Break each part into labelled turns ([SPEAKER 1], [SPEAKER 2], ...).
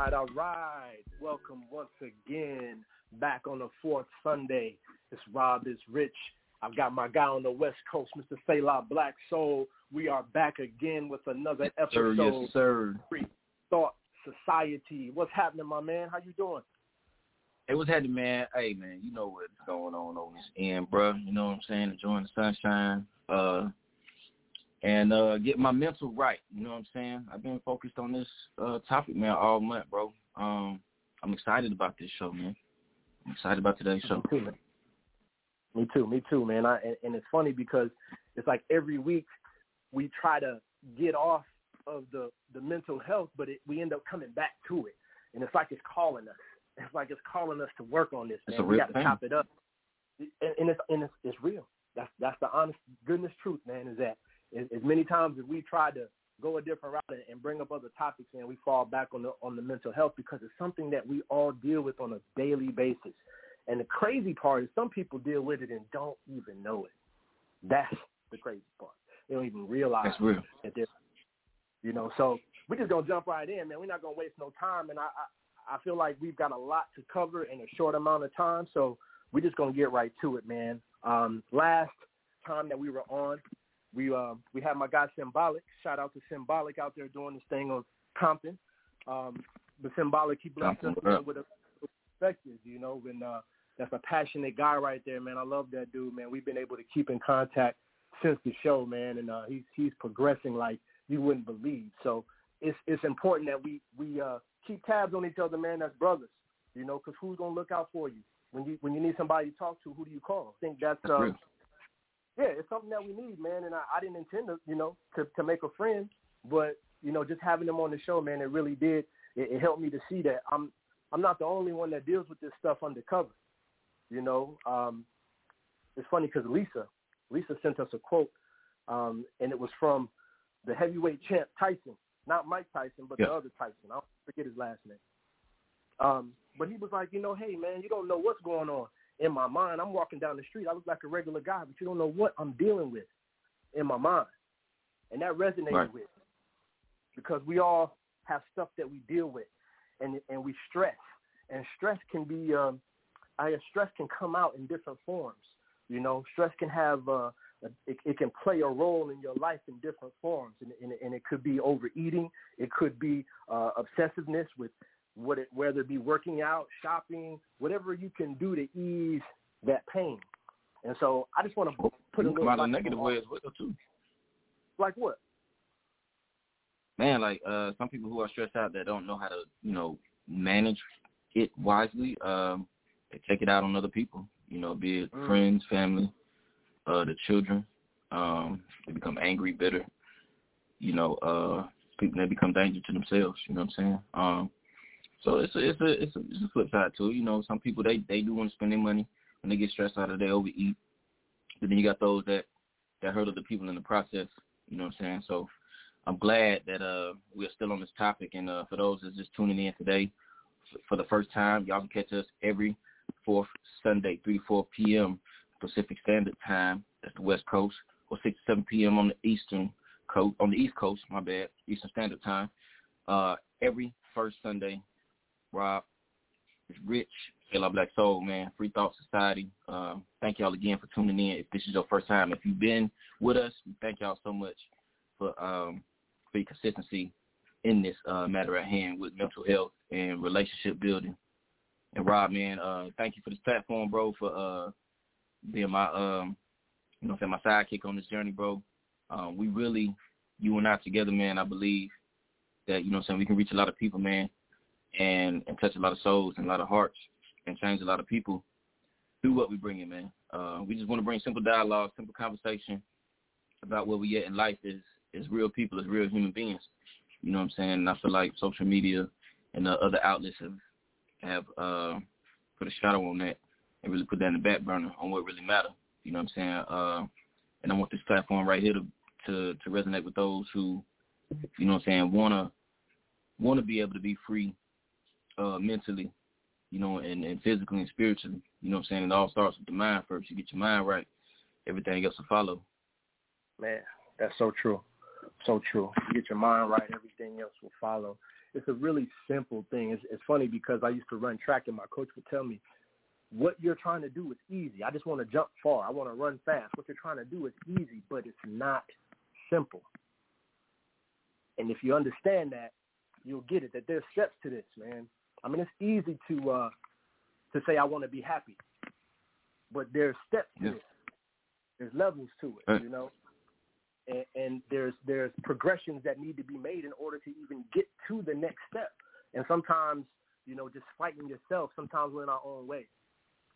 [SPEAKER 1] right, all right. Welcome once again back on the fourth Sunday. It's Rob is Rich. I've got my guy on the West Coast, Mr. Selah Blak Sol. We are back again with another
[SPEAKER 2] yes,
[SPEAKER 1] episode.
[SPEAKER 2] Sir, yes, sir.
[SPEAKER 1] Free Thought Society. What's happening, my man? How you doing?
[SPEAKER 2] Hey, what's happening, man? Hey, man, you know what's going on on this end, bro. You know what I'm saying? Enjoying the sunshine. Uh, and uh get my mental right. You know what I'm saying? I've been focused on this uh topic, man, all month, bro. Um I'm excited about this show, man. I'm excited about today's show.
[SPEAKER 1] Me too, man. Me too, me too, man. I and, and it's funny because it's like every week we try to get off of the the mental health, but it, we end up coming back to it, and it's like it's calling us. It's like it's calling us to work on this, man.
[SPEAKER 2] It's a
[SPEAKER 1] we
[SPEAKER 2] real
[SPEAKER 1] got to
[SPEAKER 2] thing.
[SPEAKER 1] chop it up, and, and it's and it's, it's real. That's that's the honest goodness truth, man. Is that as, as many times as we try to go a different route and, and bring up other topics, and we fall back on the on the mental health because it's something that we all deal with on a daily basis. And the crazy part is some people deal with it and don't even know it. That's the crazy part. They don't even realize
[SPEAKER 2] That's real.
[SPEAKER 1] that they're, you know. So we're just gonna jump right in, man. We're not gonna waste no time, and I, I I feel like we've got a lot to cover in a short amount of time. So we're just gonna get right to it, man. Um, last time that we were on, we uh, we had my guy Symbolic. Shout out to Symbolic out there doing this thing on Compton. Um, but Symbolic, he blessed us man, with a perspective, you know, and uh, that's a passionate guy right there, man. I love that dude, man. We've been able to keep in contact since the show, man, and uh, he's he's progressing like you wouldn't believe. So it's it's important that we we uh, keep tabs on each other, man. That's brothers, you know, because who's gonna look out for you when you when you need somebody to talk to? Who do you call? I think that's uh. Yeah, it's something that we need, man. And I, I didn't intend to, you know, to to make a friend, but you know, just having them on the show, man, it really did. It, it helped me to see that I'm I'm not the only one that deals with this stuff undercover. You know, um, it's funny because Lisa Lisa sent us a quote, um, and it was from the heavyweight champ Tyson, not Mike Tyson, but
[SPEAKER 2] Yeah.
[SPEAKER 1] the other Tyson. I forget his last name. Um, but he was like, you know, hey man, you don't know what's going on in my mind. I'm walking down the street. I look like a regular guy, but you don't know what I'm dealing with in my mind. And that resonated
[SPEAKER 2] Right.
[SPEAKER 1] with me because we all have stuff that we deal with and and we stress. And stress can be um I stress can come out in different forms. You know, stress can have uh it, it can play a role in your life in different forms, and, and, and it could be overeating, it could be uh, obsessiveness with it, whether it be working out, shopping, whatever you can do to ease that pain. And so I just want to put a little
[SPEAKER 2] come out of negative ways with it too.
[SPEAKER 1] Like what?
[SPEAKER 2] Man, like uh some people who are stressed out that don't know how to, you know, manage it wisely, um, they take it out on other people. You know, be it
[SPEAKER 1] Mm.
[SPEAKER 2] friends, family, uh, the children. Um, they become angry, bitter. You know, uh, people they become dangerous to themselves. You know what I'm saying? Um, so it's a it's a it's a, it's a flip side too. You know, some people they they do want to spend their money when they get stressed out or they overeat. But then you got those that that hurt other people in the process. You know what I'm saying? So I'm glad that uh we're still on this topic. And uh, for those that's just tuning in today for the first time, y'all can catch us every fourth Sunday, 3 to 4 p.m. Pacific Standard Time. That's the West Coast, or 6 to 7 p.m. on the Eastern coast, on the East Coast. My bad, Eastern Standard Time. Uh, every first Sunday, Rob, Rich, Selah Blak Sol, man, Free Thought Society. Uh, thank y'all again for tuning in. If this is your first time, if you've been with us, thank y'all so much for um for your consistency in this uh, matter at hand with mental health and relationship building. And Rob, man, uh, thank you for this platform, bro, for uh, being my um, you know, saying my sidekick on this journey, bro. Um, we really, you and I together, man. I believe that you know, what I'm saying we can reach a lot of people, man, and and touch a lot of souls and a lot of hearts and change a lot of people through what we bring in, man. Uh, we just want to bring simple dialogue, simple conversation about where we at in life is is real people, as real human beings. You know what I'm saying? And I feel like social media and the other outlets have have uh, put a shadow on that and really put that in the back burner on what really matter. You know what I'm saying? Uh, and I want this platform right here to to to resonate with those who, you know what I'm saying, wanna wanna be able to be free uh, mentally, you know, and, and physically and spiritually. You know what I'm saying? It all starts with the mind first. You get your mind right, everything else will follow.
[SPEAKER 1] Man, that's so true. So true. You get your mind right, everything else will follow. it's a really simple thing. It's, it's funny because I used to run track, and my coach would tell me, "What you're trying to do is easy. I just want to jump far. I want to run fast. What you're trying to do is easy, but it's not simple." And if you understand that, you'll get it. That there's steps to this, man. I mean, it's easy to uh, to say I want to be happy, but there's steps to it. There's levels to it,
[SPEAKER 2] Right.
[SPEAKER 1] you know. And, and there's there's progressions that need to be made in order to even get to the next step. And sometimes, you know, just fighting yourself. Sometimes we're in our own way,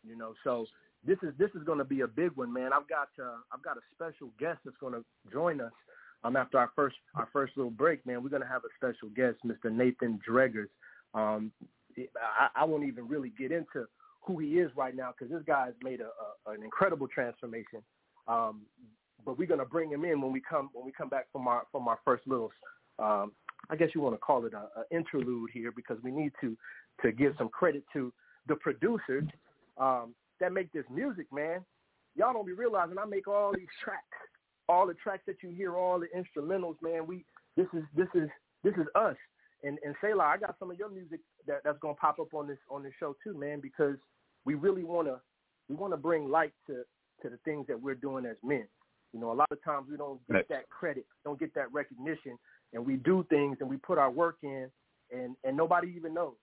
[SPEAKER 1] you know. So this is this is going to be a big one, man. I've got uh, I've got a special guest that's going to join us. Um, after our first our first little break, man, we're going to have a special guest, Mr. Nathan Dreggers. Um, I, I won't even really get into who he is right now because this guy's made a, a, an incredible transformation. Um, but we're gonna bring him in when we come when we come back from our from our first little, um, I guess you want to call it a, interlude here because we need to to give some credit to the producers um, that make this music, man. Y'all don't be realizing I make all these tracks, all the tracks that you hear, all the instrumentals, man. We this is this is this is us. And and Selah, I got some of your music that, that's gonna pop up on this on this show too, man, because we really wanna we wanna bring light to to the things that we're doing as men. You know, a lot of times we don't get that credit, don't get that recognition, and we do things and we put our work in, and and nobody even knows.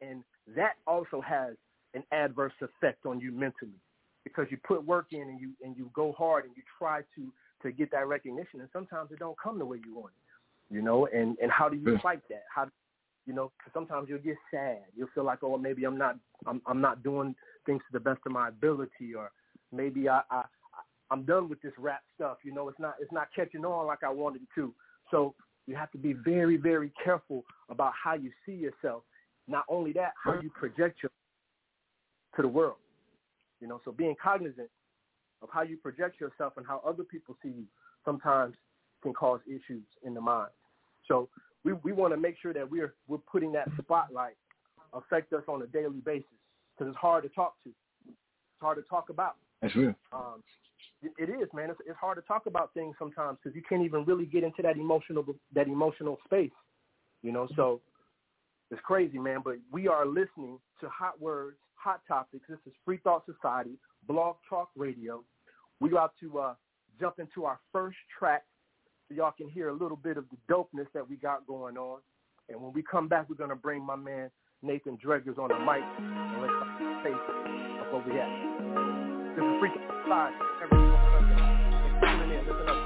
[SPEAKER 1] And that also has an adverse effect on you mentally because you put work in and you and you go hard and you try to to get that recognition, and sometimes it don't come the way you want it. You know, and and how do you
[SPEAKER 2] Yeah.
[SPEAKER 1] fight that? How you know, 'cause sometimes you'll get sad. You'll feel like, oh, maybe I'm not, I'm, I'm not doing things to the best of my ability, or maybe I, I, I'm done with this rap stuff. You know, it's not, it's not catching on like I wanted it to. So you have to be very, very careful about how you see yourself. Not only that, how you project your to the world. You know, so being cognizant of how you project yourself and how other people see you sometimes can cause issues in the mind. So we, we want to make sure that we're we're putting that spotlight affect us on a daily basis because it's hard to talk to. It's hard to talk about.
[SPEAKER 2] That's real.
[SPEAKER 1] Um, it, it is, man. It's, it's hard to talk about things sometimes because you can't even really get into that emotional that emotional space. You know, so it's crazy, man. But we are listening to Hot Words, Hot Topics. This is Free Thought Society, Blog Talk Radio. We got to uh, jump into our first track so y'all can hear a little bit of the dopeness that we got going on. And when we come back, we're going to bring my man Nathan Dreggers on the mic and let y'all face of what we have. This is Free Thought Society. Every Sunday. Thanks for tuning in. Listen up,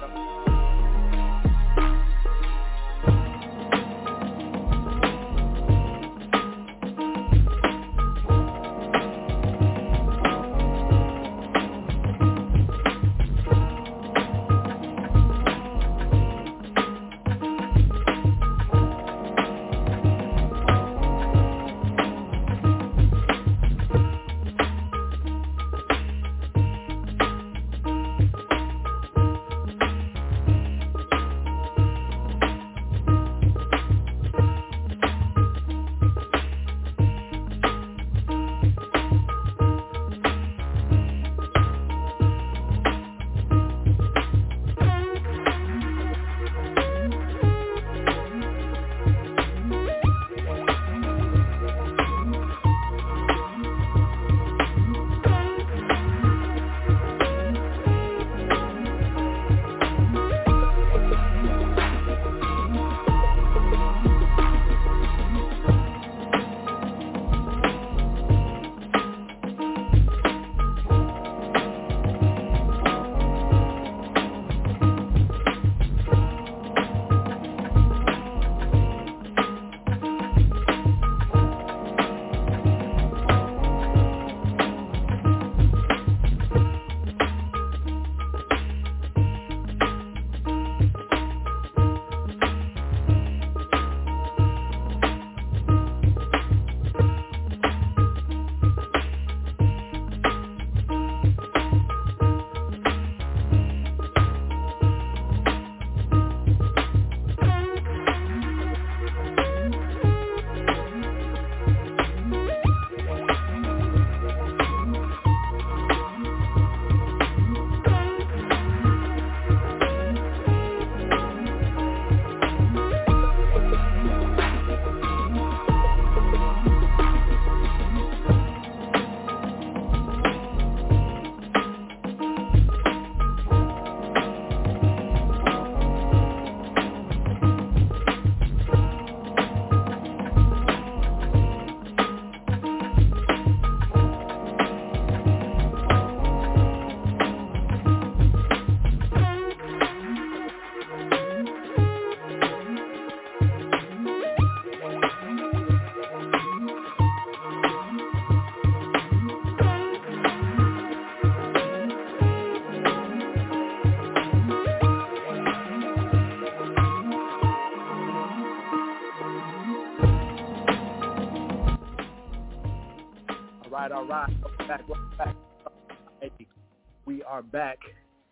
[SPEAKER 1] are back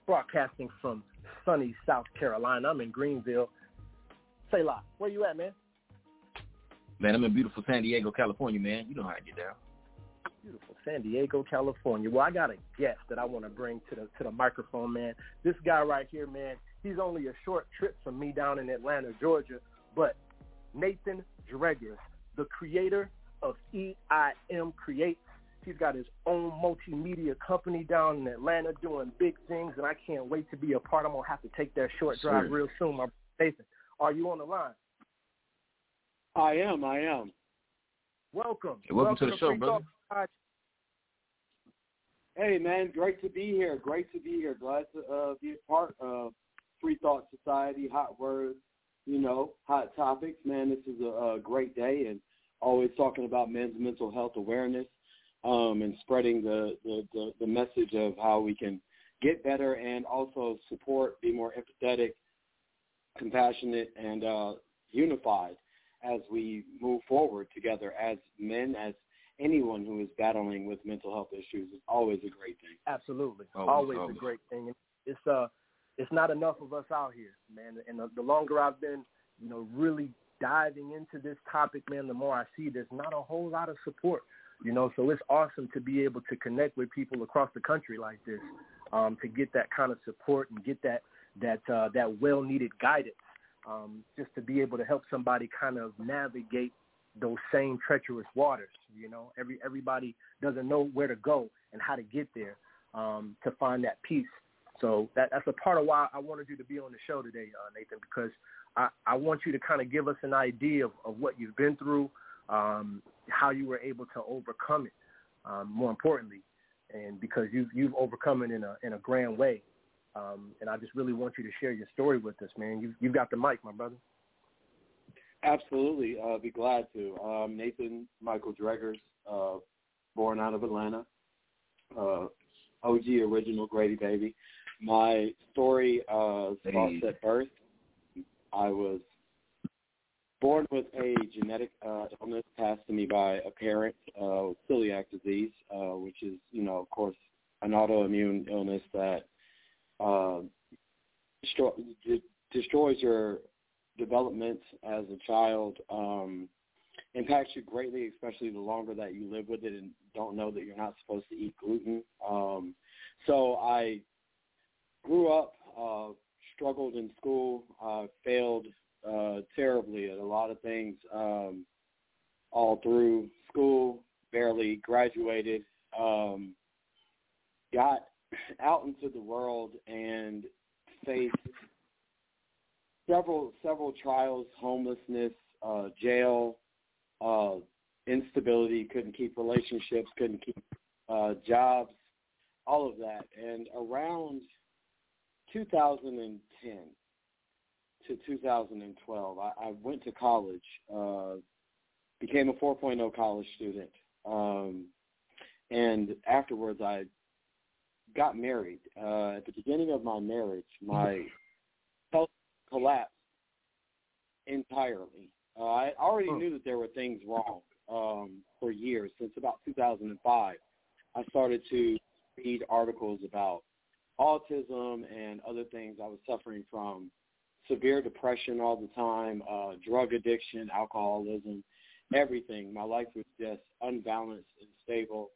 [SPEAKER 1] broadcasting from sunny South Carolina. I'm in Greenville. Selah, where you at, man?
[SPEAKER 2] Man, I'm in beautiful San Diego, California, man. You know how I get down.
[SPEAKER 1] Beautiful San Diego, California. Well, I got a guest that I want to bring to the to the microphone, man. This guy right here, man. He's only a short trip from me down in Atlanta, Georgia, but Nathan Dreggers, the creator of EIM Creates. He's got his own multimedia company down in Atlanta doing big things, and I can't wait to be a part. I'm going to have to take that short drive
[SPEAKER 2] Sure.
[SPEAKER 1] real soon. My Nathan, are you on the line?
[SPEAKER 3] I am. I am.
[SPEAKER 1] Welcome.
[SPEAKER 2] Hey, welcome to the show,
[SPEAKER 1] Free
[SPEAKER 2] brother.
[SPEAKER 1] Talk
[SPEAKER 3] Hey, man, great to be here. Great to be here. Glad to uh, be a part of Free Thought Society, Hot Words, you know, hot topics. Man, this is a, a great day, and always talking about men's mental health awareness um, and spreading the, the, the, the message of how we can get better and also support, be more empathetic, compassionate, and uh, unified as we move forward together as men, as anyone who is battling with mental health issues. It's always a great thing.
[SPEAKER 1] Absolutely.
[SPEAKER 2] Always,
[SPEAKER 1] Always,
[SPEAKER 2] always.
[SPEAKER 1] a great thing. And It's uh it's not enough of us out here, man. And the, the longer I've been, you know, really diving into this topic, man, the more I see there's not a whole lot of support. You know, so it's awesome to be able to connect with people across the country like this, um, to get that kind of support and get that that uh, that well needed guidance, um, just to be able to help somebody kind of navigate those same treacherous waters. You know, every everybody doesn't know where to go and how to get there um, to find that peace. So that, that's a part of why I wanted you to be on the show today, uh, Nathan, because I, I want you to kind of give us an idea of, of what you've been through, um, how you were able to overcome it, um, more importantly, and because you've, you've overcome it in a, in a grand way. Um, and I just really want you to share your story with us, man. You, you've got the mic, my brother.
[SPEAKER 3] Absolutely. Uh, be glad to. Um, Nathan Michael Dreggers, uh, born out of Atlanta, uh, OG original Grady baby. My story uh, starts at birth. I was born with a genetic uh, illness passed to me by a parent, uh, celiac disease, uh, which is, you know, of course, an autoimmune illness that uh, destroy, de- destroys your development as a child um, impacts you greatly, especially the longer that you live with it and don't know that you're not supposed to eat gluten. Um, so I grew up, uh, struggled in school, uh, failed uh, terribly at a lot of things um, all through school, barely graduated, um, got out into the world and faced several several trials, homelessness, uh, jail, uh, instability, couldn't keep relationships, couldn't keep uh, jobs, all of that. And around 2010 to 2012, I, I went to college, uh, became a 4.0 college student, um, and afterwards I got married. Uh, at the beginning of my marriage, my health collapsed entirely. Uh, I already knew that there were things wrong um, for years. Since about 2005, I started to read articles about autism and other things. I was suffering from severe depression all the time, uh, drug addiction, alcoholism, everything. My life was just unbalanced and stable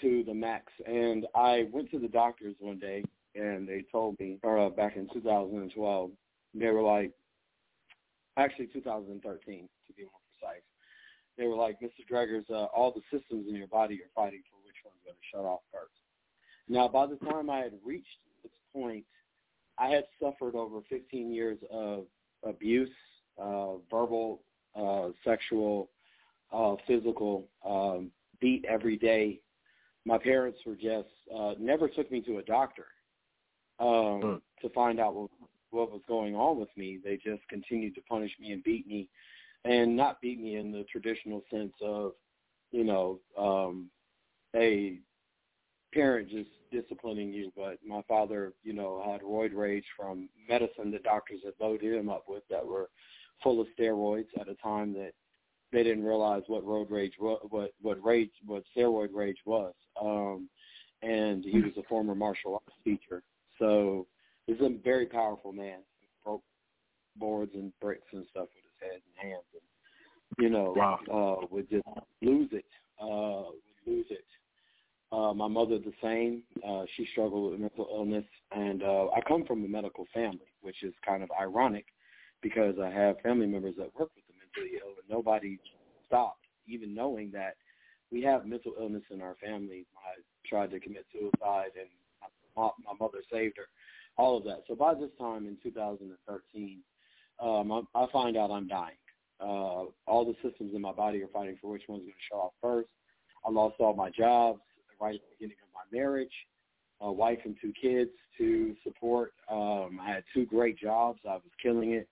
[SPEAKER 3] to the max. And I went to the doctors one day, and they told me, or uh, back in 2012, they were like, actually 2013 to be more precise. They were like, Mr. Dreggers, uh, all the systems in your body are fighting for which one's going to shut off first. Now, by the time I had reached this point, I had suffered over 15 years of abuse, uh, verbal, uh, sexual, uh, physical, um, beat every day. My parents were just uh, never took me to a doctor um,
[SPEAKER 1] Hmm.
[SPEAKER 3] to find out what, what was going on with me. They just continued to punish me and beat me, and not beat me in the traditional sense of, you know, um, a parent just disciplining you. But my father, you know, had roid rage from medicine that doctors had loaded him up with that were full of steroids at a time that they didn't realize what road rage what what rage what steroid rage was. Um, and he was a former martial arts teacher. So he's a very powerful man. He broke boards and bricks and stuff with his head and hands, and you know,
[SPEAKER 1] wow.
[SPEAKER 3] uh, would just lose it. Uh, would lose it. Uh, my mother the same. Uh, she struggled with mental illness, and uh, I come from a medical family, which is kind of ironic because I have family members that work with the mentally ill, and nobody stopped, even knowing that we have mental illness in our family. I tried to commit suicide, and my, my mother saved her. All of that. So by this time in 2013, um, I, I find out I'm dying. Uh, all the systems in my body are fighting for which one's going to show up first. I lost all my jobs right beginning of my marriage, a wife and two kids to support. Um, I had two great jobs. I was killing it,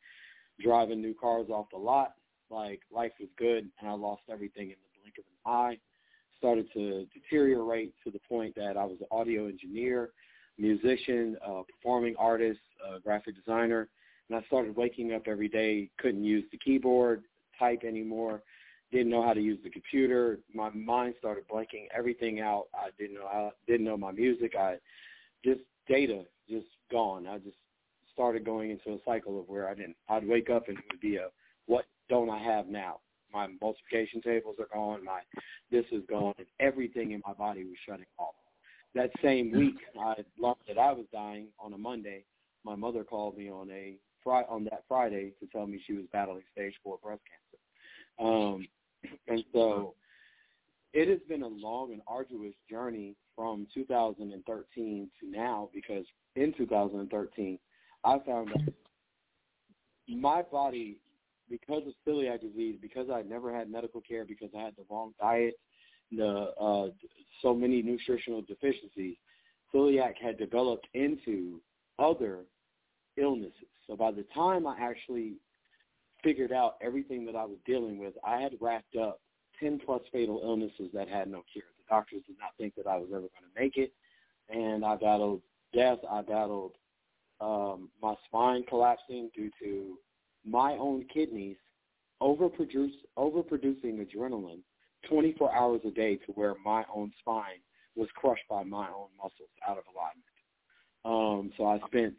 [SPEAKER 3] driving new cars off the lot. Like life was good, and I lost everything in the blink of an eye. Started to deteriorate to the point that I was an audio engineer, musician, uh, performing artist, uh, graphic designer, and I started waking up every day, couldn't use the keyboard, type anymore, didn't know how to use the computer. My mind started blanking everything out. I didn't know how, didn't know my music. I just data just gone. I just started going into a cycle of where I didn't. I'd wake up and it would be a what don't I have now? My multiplication tables are gone. My this is gone, and everything in my body was shutting off. That same week, I learned that I was dying on a Monday. My mother called me on a fri- on that Friday to tell me she was battling stage four breast cancer. Um, and so it has been a long and arduous journey from 2013 to now because in 2013 I found that my body, because of celiac disease, because I never had medical care, because I had the wrong diet, the uh, so many nutritional deficiencies, celiac had developed into other illnesses. So by the time I actually figured out everything that I was dealing with, I had racked up 10 plus fatal illnesses that had no cure. The doctors did not think that I was ever going to make it. And I battled death. I battled um, my spine collapsing due to my own kidneys overproduce, overproducing adrenaline 24 hours a day to where my own spine was crushed by my own muscles out of alignment. Um, so I spent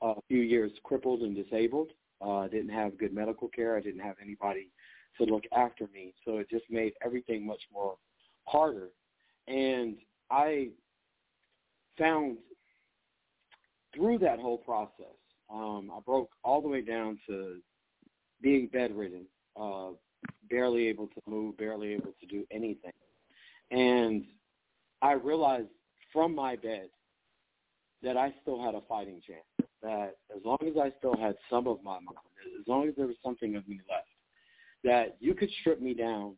[SPEAKER 3] a few years crippled and disabled. Uh, didn't have good medical care. I didn't have anybody to look after me. So it just made everything much more harder. And I found through that whole process, um, I broke all the way down to being bedridden, uh, barely able to move, barely able to do anything. And I realized from my bed that I still had a fighting chance. That as long as I still had some of my mind, as long as there was something of me left, that you could strip me down,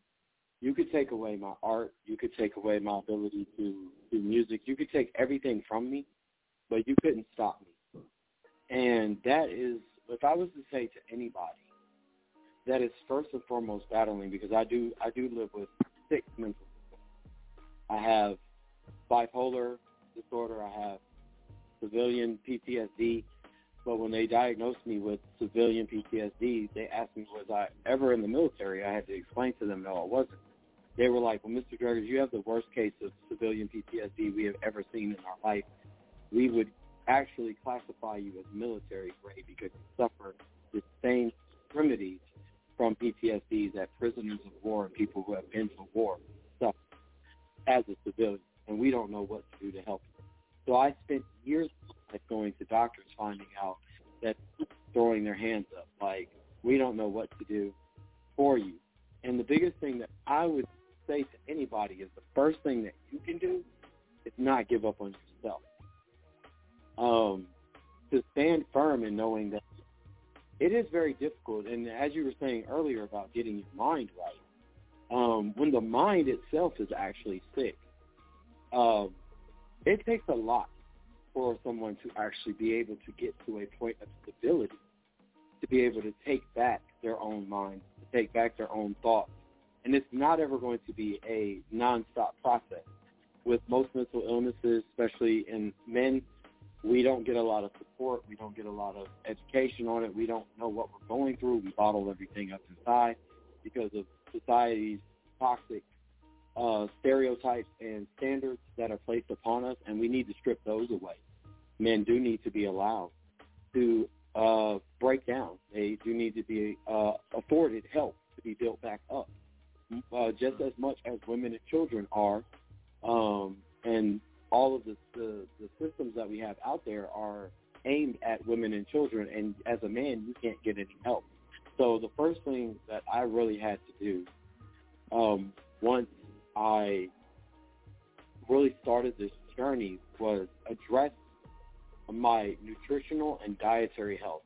[SPEAKER 3] you could take away my art, you could take away my ability to do music, you could take everything from me, but you couldn't stop me. And that is, if I was to say to anybody, that is first and foremost battling because I do I do live with six mental. I have bipolar disorder. I have civilian PTSD. But when they diagnosed me with civilian PTSD, they asked me was I ever in the military. I had to explain to them no, I wasn't. They were like, "Well, Mr. Dreggers, you have the worst case of civilian PTSD we have ever seen in our life. We would actually classify you as military grade because you suffer the same extremities from PTSD that prisoners of war and people who have been to war suffer as a civilian, and we don't know what to do to help you. So I spent years going to doctors finding out that throwing their hands up, like, we don't know what to do for you. And the biggest thing that I would say to anybody is the first thing that you can do is not give up on yourself. Um, to stand firm in knowing that it is very difficult. And as you were saying earlier about getting your mind right, um, when the mind itself is actually sick, uh, it takes a lot for someone to actually be able to get to a point of stability, to be able to take back their own mind, to take back their own thoughts. And it's not ever going to be a nonstop process. With most mental illnesses, especially in men, we don't get a lot of support. We don't get a lot of education on it. We don't know what we're going through. We bottle everything up inside because of society's toxic uh, stereotypes and standards that are placed upon us, and we need to strip those away. Men do need to be allowed to uh, break down. They do need to be uh, afforded help to be built back up, uh, just as much as women and children are. Um, and all of the, the, the systems that we have out there are aimed at women and children. And as a man, you can't get any help. So the first thing that I really had to do um, once I really started this journey was address my nutritional and dietary health.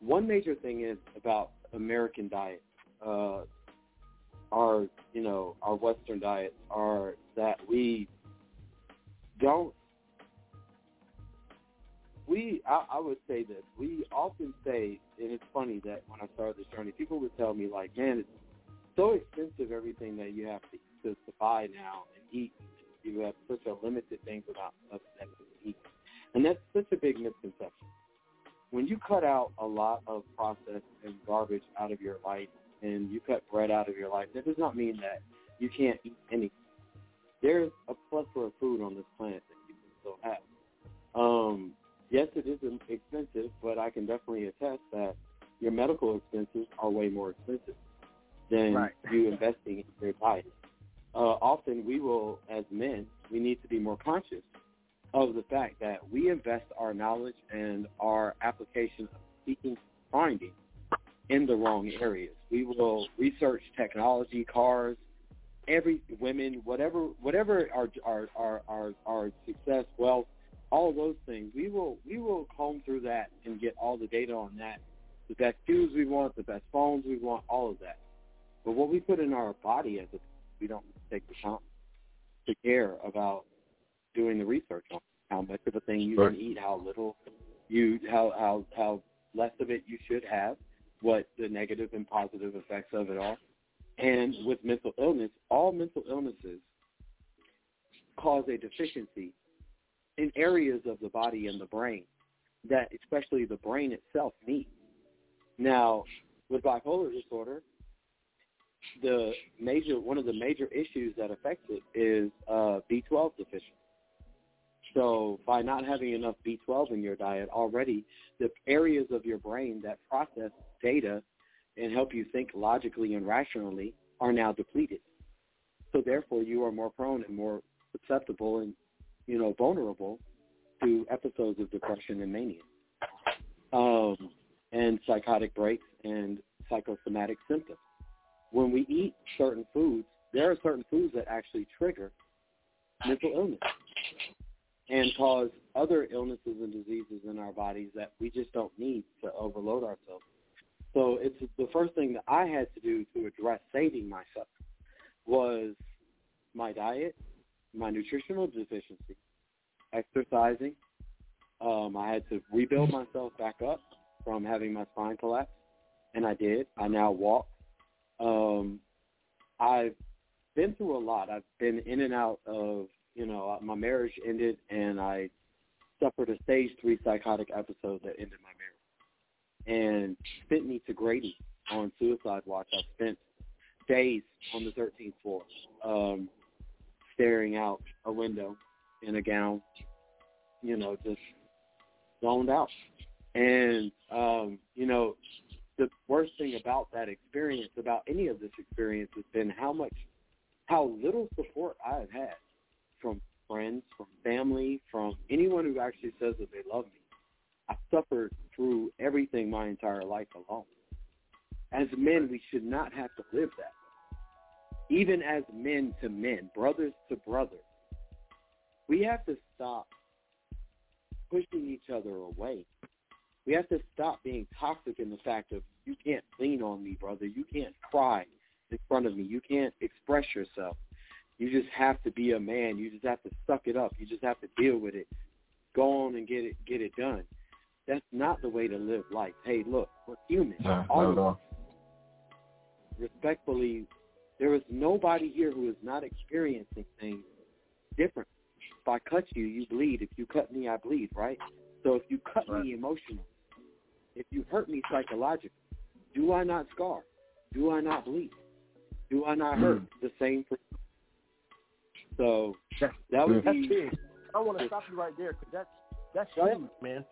[SPEAKER 3] One major thing is about American diet. Uh, our, you know, our Western diets are that we don't. We, I, I would say this. We often say, and it's funny that when I started this journey, people would tell me like, "Man, it's so expensive everything that you have to, to, to buy now and eat. You have such a limited things about stuff that you eat." And that's such a big misconception. When you cut out a lot of processed and garbage out of your life and you cut bread out of your life, that does not mean that you can't eat anything. There's a plethora of food on this planet that you can still have. Um, yes, it is expensive, but I can definitely attest that your medical expenses are way more expensive than
[SPEAKER 1] right.
[SPEAKER 3] you investing in your diet. Uh, often we will, as men, we need to be more conscious of the fact that we invest our knowledge and our application of seeking finding in the wrong areas. We will research technology, cars, every women, whatever whatever our our our our, our success, wealth, all those things. We will we will comb through that and get all the data on that. The best shoes we want, the best phones we want, all of that. But what we put in our body as a we don't take the time to care about doing the research on how much of a thing you can eat, how little you how how how less of it you should have, what the negative and positive effects of it are. And with mental illness, all mental illnesses cause a deficiency in areas of the body and the brain that especially the brain itself needs. Now, with bipolar disorder, the major one of the major issues that affects it is uh, B12 deficiency. So by not having enough B12 in your diet already, the areas of your brain that process data and help you think logically and rationally are now depleted. So therefore, you are more prone and more susceptible and you know vulnerable to episodes of depression and mania, um, and psychotic breaks and psychosomatic symptoms. When we eat certain foods, there are certain foods that actually trigger mental illness and cause other illnesses and diseases in our bodies that we just don't need to overload ourselves. So it's the first thing that I had to do to address saving myself was my diet, my nutritional deficiency, exercising. Um, I had to rebuild myself back up from having my spine collapse, and I did. I now walk. Um, I've been through a lot. I've been in and out of you know, my marriage ended and I suffered a stage three psychotic episode that ended my marriage and sent me to Grady on suicide watch. I spent days on the 13th floor, um, staring out a window in a gown, you know, just zoned out. And, um, you know, the worst thing about that experience, about any of this experience, has been how much, how little support I've had from friends, from family, from anyone who actually says that they love me. I suffered through everything my entire life alone. As men, we should not have to live that. Even as men to men, brothers to brothers, we have to stop pushing each other away. We have to stop being toxic in the fact of you can't lean on me, brother. You can't cry in front of me. You can't express yourself. You just have to be a man. You just have to suck it up. You just have to deal with it. Go on and get it get it done. That's not the way to live life. Hey, look, we're human.
[SPEAKER 2] No,
[SPEAKER 3] all
[SPEAKER 2] not at.
[SPEAKER 3] Respectfully, there is nobody here who is not experiencing things different. If I cut you, you bleed. If you cut me, I bleed, right? So if you cut
[SPEAKER 1] right.
[SPEAKER 3] me emotionally, if you hurt me psychologically, do I not scar? Do I not bleed? Do I not hurt mm. the same for So that's, that would
[SPEAKER 1] that's
[SPEAKER 3] be.
[SPEAKER 1] Big. I want to stop you right there because that's that's huge, man.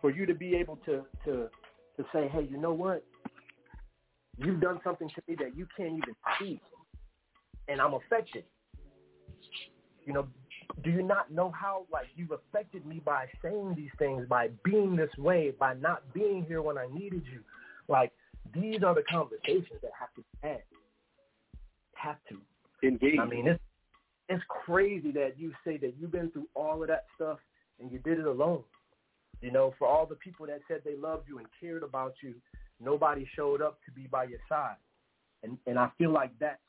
[SPEAKER 1] For you to be able to to to say, hey, you know what? You've done something to me that you can't even see, and I'm affected. You know, do you not know how like you've affected me by saying these things, by being this way, by not being here when I needed you? Like these are the conversations that have to be had. Have to.
[SPEAKER 3] Indeed.
[SPEAKER 1] I mean, it's it's crazy that you say that you've been through all of that stuff and you did it alone. You know, for all the people that said they loved you and cared about you, nobody showed up to be by your side. And and I feel like that's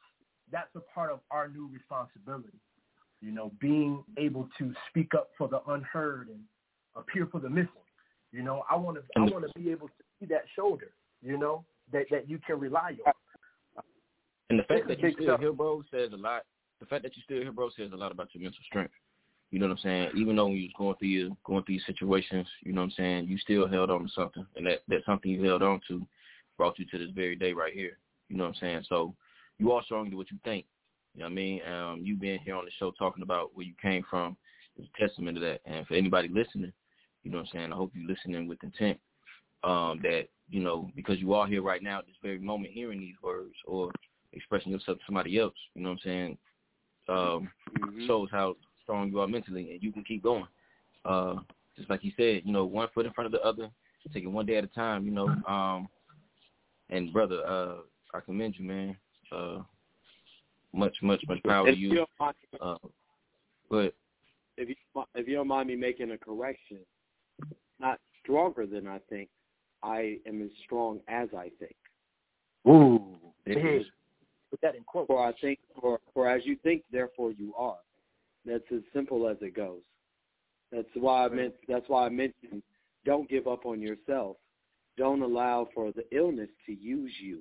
[SPEAKER 1] that's a part of our new responsibility you know, being able to speak up for the unheard and appear for the missing. You know, I want to I want to be able to see that shoulder. You know, that that you can rely on.
[SPEAKER 2] And the fact that you still here, bro, says a lot. The fact that you still here, bro, says a lot about your mental strength. You know what I'm saying? Even though you was going through your going through your situations, you know what I'm saying, you still held on to something, and that that something you held on to brought you to this very day right here. You know what I'm saying? So you are strong to what you think. You know what I mean? Um, you being here on the show talking about where you came from is a testament to that. And for anybody listening, you know what I'm saying, I hope you're listening with intent. Um, that, you know, because you are here right now at this very moment hearing these words or expressing yourself to somebody else, you know what I'm saying, um, mm-hmm. shows how strong you are mentally and you can keep going. Uh, just like you said, you know, one foot in front of the other, taking one day at a time, you know. Um, and brother, uh, I commend you, man. Uh, much, much, much power if to you. Uh, but
[SPEAKER 3] if you if you don't mind me making a correction, not stronger than I think. I am as strong as I think.
[SPEAKER 1] Ooh, hey, put that in quote.
[SPEAKER 3] For I think, for for as you think, therefore you are. That's as simple as it goes. That's why I meant. That's why I mentioned. Don't give up on yourself. Don't allow for the illness to use you.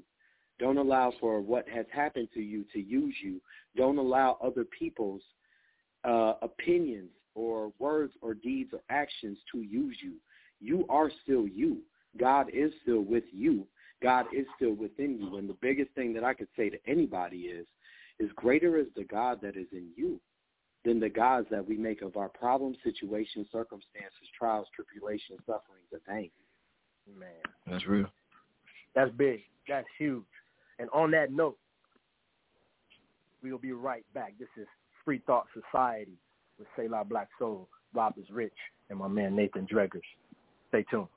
[SPEAKER 3] Don't allow for what has happened to you to use you. Don't allow other people's uh, opinions or words or deeds or actions to use you. You are still you. God is still with you. God is still within you. And the biggest thing that I could say to anybody is, is greater is the God that is in you than the gods that we make of our problems, situations, circumstances, trials, tribulations, sufferings, and pain.
[SPEAKER 1] Man.
[SPEAKER 2] That's real.
[SPEAKER 1] That's big. That's huge. And on that note, we'll be right back. This is Free Thought Society with Selah Blak Sol, Rob is Rich, and my man Nathan Dreggers. Stay tuned.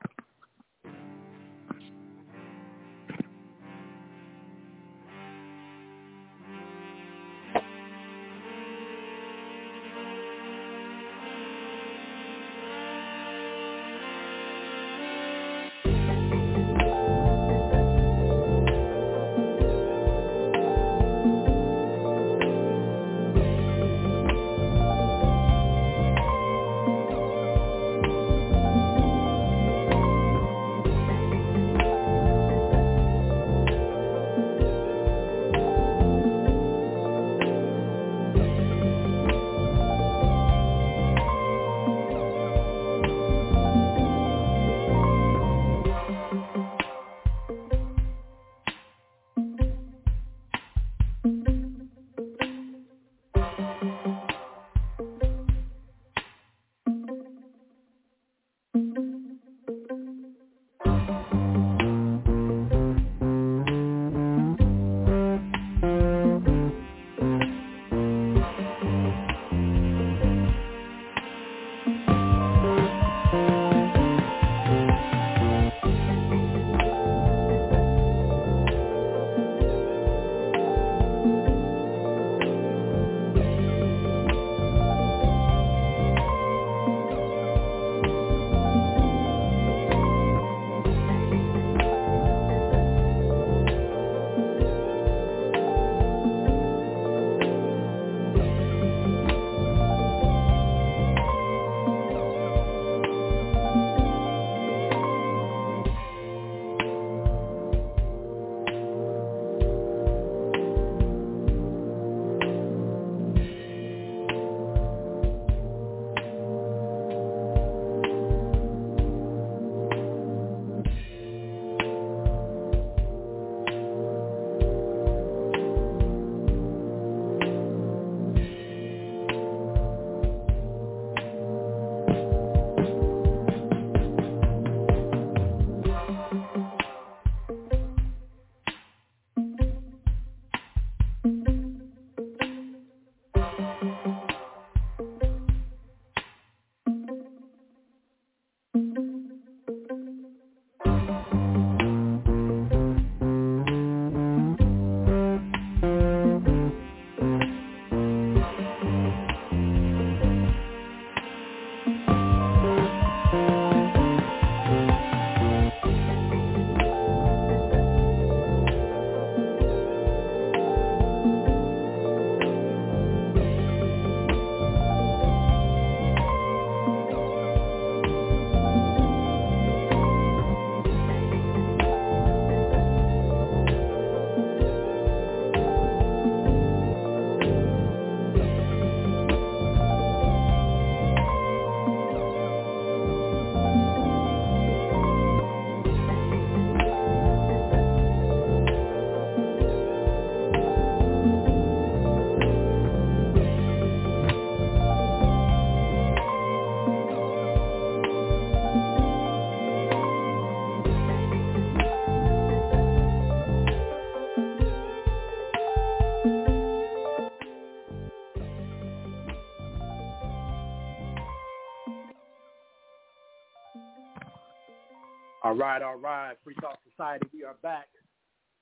[SPEAKER 1] All right, all right. Free Thought Society, we are back.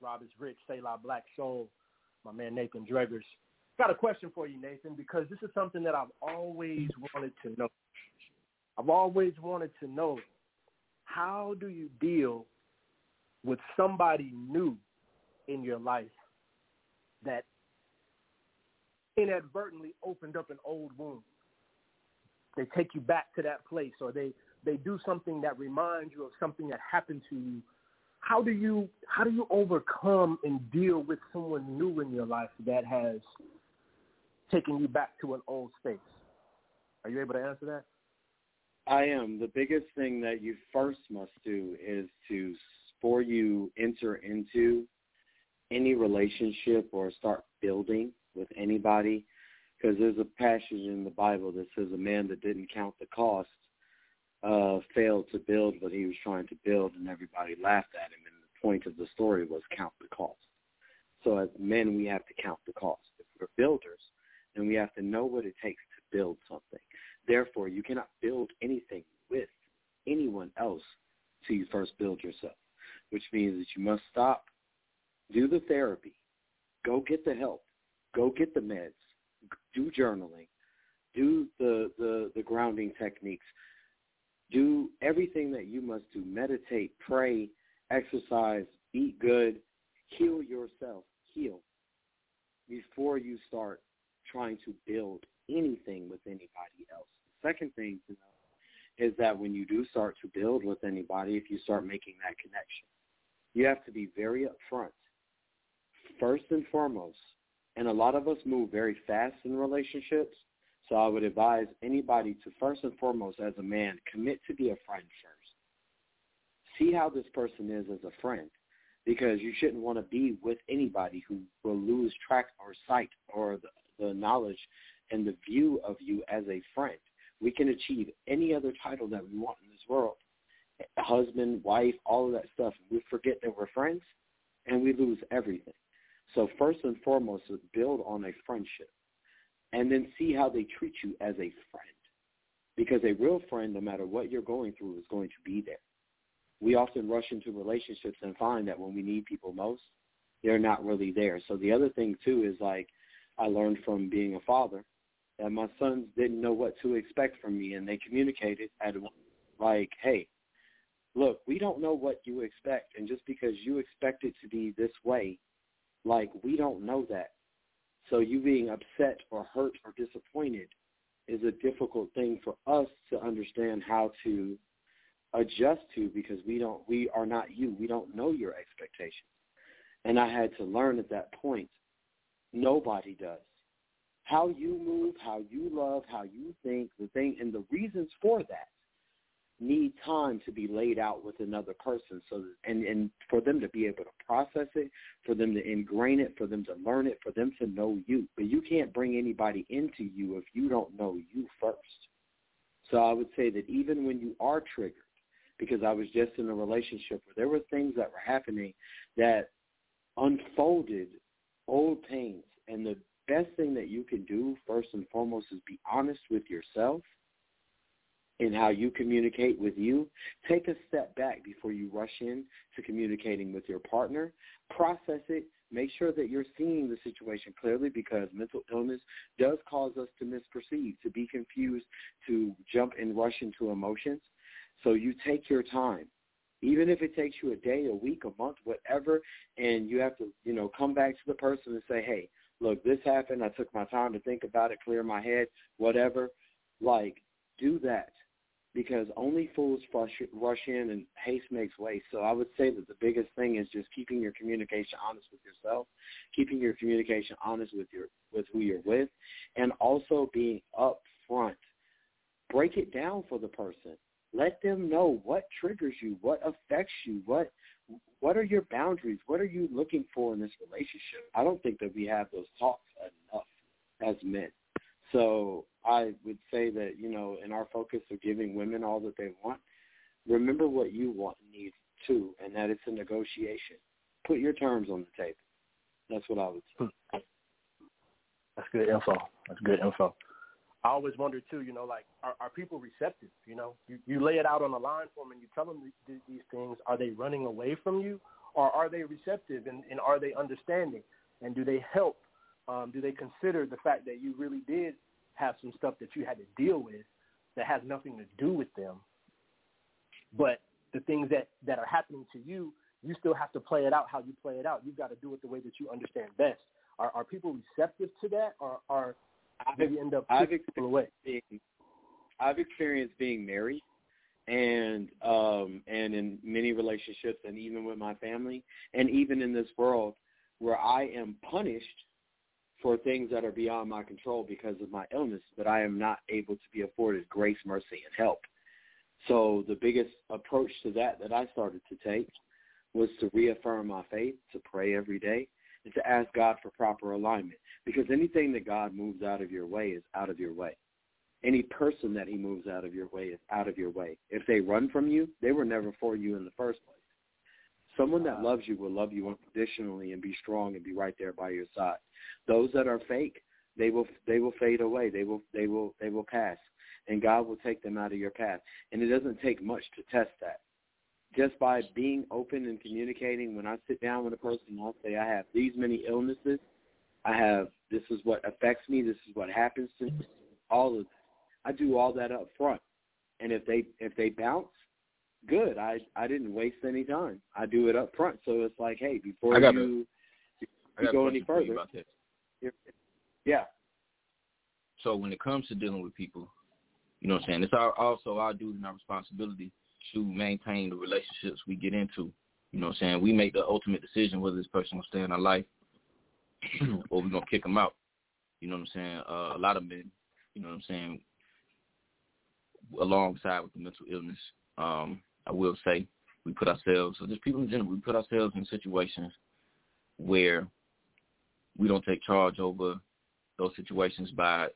[SPEAKER 1] Rob is Rich, Selah Blak Sol, my man Nathan Dreggers. Got a question for you, Nathan, because this is something that I've always wanted to know. I've always wanted to know how do you deal with somebody new in your life that inadvertently opened up an old wound? They take you back to that place or they they do something that reminds you of something that happened to you, how do you how do you overcome and deal with someone new in your life that has taken you back to an old space? Are you able to answer that?
[SPEAKER 3] I am. The biggest thing that you first must do is to before you enter into any relationship or start building with anybody, because there's a passage in the Bible that says a man that didn't count the cost uh, failed to build what he was trying to build, and everybody laughed at him. And the point of the story was count the cost. So as men, we have to count the cost. If we're builders, then we have to know what it takes to build something. Therefore, you cannot build anything with anyone else till you first build yourself, which means that you must stop, do the therapy, go get the help, go get the meds, do journaling, do the, the, the grounding techniques, do everything that you must do. Meditate, pray, exercise, eat good, heal yourself, heal before you start trying to build anything with anybody else. The second thing to know is that when you do start to build with anybody, if you start making that connection, you have to be very upfront. First and foremost, and a lot of us move very fast in relationships, so I would advise anybody to first and foremost, as a man, commit to be a friend first. See how this person is as a friend, because you shouldn't want to be with anybody who will lose track or sight or the, the knowledge and the view of you as a friend. We can achieve any other title that we want in this world, husband, wife, all of that stuff. We forget that we're friends, and we lose everything. So first and foremost, build on a friendship and then see how they treat you as a friend. Because a real friend, no matter what you're going through, is going to be there. We often rush into relationships and find that when we need people most, they're not really there. So the other thing too is like I learned from being a father that my sons didn't know what to expect from me and they communicated at like, hey, look, we don't know what you expect and just because you expect it to be this way, like we don't know that. So you being upset or hurt or disappointed is a difficult thing for us to understand how to adjust to because we don't we are not you. We don't know your expectations. And I had to learn at that point. Nobody does. How you move, how you love, how you think, the thing and the reasons for that need time to be laid out with another person. So and and for them to be able to process it for them to ingrain it for them to learn it for them to know you. But you can't bring anybody into you if you don't know you first. So i would say that even when you are triggered because i was just in a relationship where there were things that were happening that unfolded old pains. And the best thing that you can do first and foremost is be honest with yourself in how you communicate with you. Take a step back before you rush in to communicating with your partner. Process it. Make sure that you're seeing the situation clearly because mental illness does cause us to misperceive, to be confused, to jump and rush into emotions. So you take your time. Even if it takes you a day, a week, a month, whatever, and you have to, you know, come back to the person and say, hey, look, this happened. I took my time to think about it, clear my head, whatever. Like, do that because only fools rush, in and haste makes waste. So I would say that the biggest thing is just keeping your communication honest with yourself, keeping your communication honest with your with who you're with, and also being upfront. Break it down for the person. Let them know what triggers you, what affects you, what what are your boundaries, what are you looking for in this relationship. I don't think that we have those talks enough as men. So I would say that, you know, in our focus of giving women all that they want, remember what you want and need too, and that it's a negotiation. Put your terms on the table. That's what I would say.
[SPEAKER 1] That's good info. That's good info. I always wonder too, you know, like are, are people receptive? You know, you, you lay it out on the line for them and you tell them th- these things. Are they running away from you, or are they receptive and, and are they understanding? And do they help? Um, do they consider the fact that you really did have some stuff that you had to deal with that has nothing to do with them, but the things that that are happening to you, you still have to play it out how you play it out. You've got to do it the way that you understand best. Are, are people receptive to that, or are you end up
[SPEAKER 3] I've
[SPEAKER 1] people away?
[SPEAKER 3] Being, I've experienced being married and um and in many relationships and even with my family and even in this world where I am punished for things that are beyond my control because of my illness, but I am not able to be afforded grace, mercy, and help. So the biggest approach to that that I started to take was to reaffirm my faith, to pray every day, and to ask God for proper alignment. Because anything that God moves out of your way is out of your way. Any person that he moves out of your way is out of your way. If they run from you, they were never for you in the first place. Someone that loves you will love you unconditionally and be strong and be right there by your side. Those that are fake, they will they will fade away. They will they will they will pass, and God will take them out of your path. And it doesn't take much to test that. Just by being open and communicating. When I sit down with a person, I'll say I have these many illnesses. I have this is what affects me. This is what happens to me. All of this. I do all that up front. And if they if they bounce, good. I I didn't waste any time. I do it up front. So it's like, hey, before you,
[SPEAKER 2] you
[SPEAKER 3] go any further, yeah.
[SPEAKER 2] So when it comes to dealing with people, you know what I'm saying, it's our, also our duty and our responsibility to maintain the relationships we get into. You know what I'm saying? We make the ultimate decision whether this person will stay in our life or we're going to kick them out. You know what I'm saying? Uh, a lot of men, you know what I'm saying, alongside with the mental illness, um, I will say we put ourselves, so just people in general, we put ourselves in situations where we don't take charge over those situations by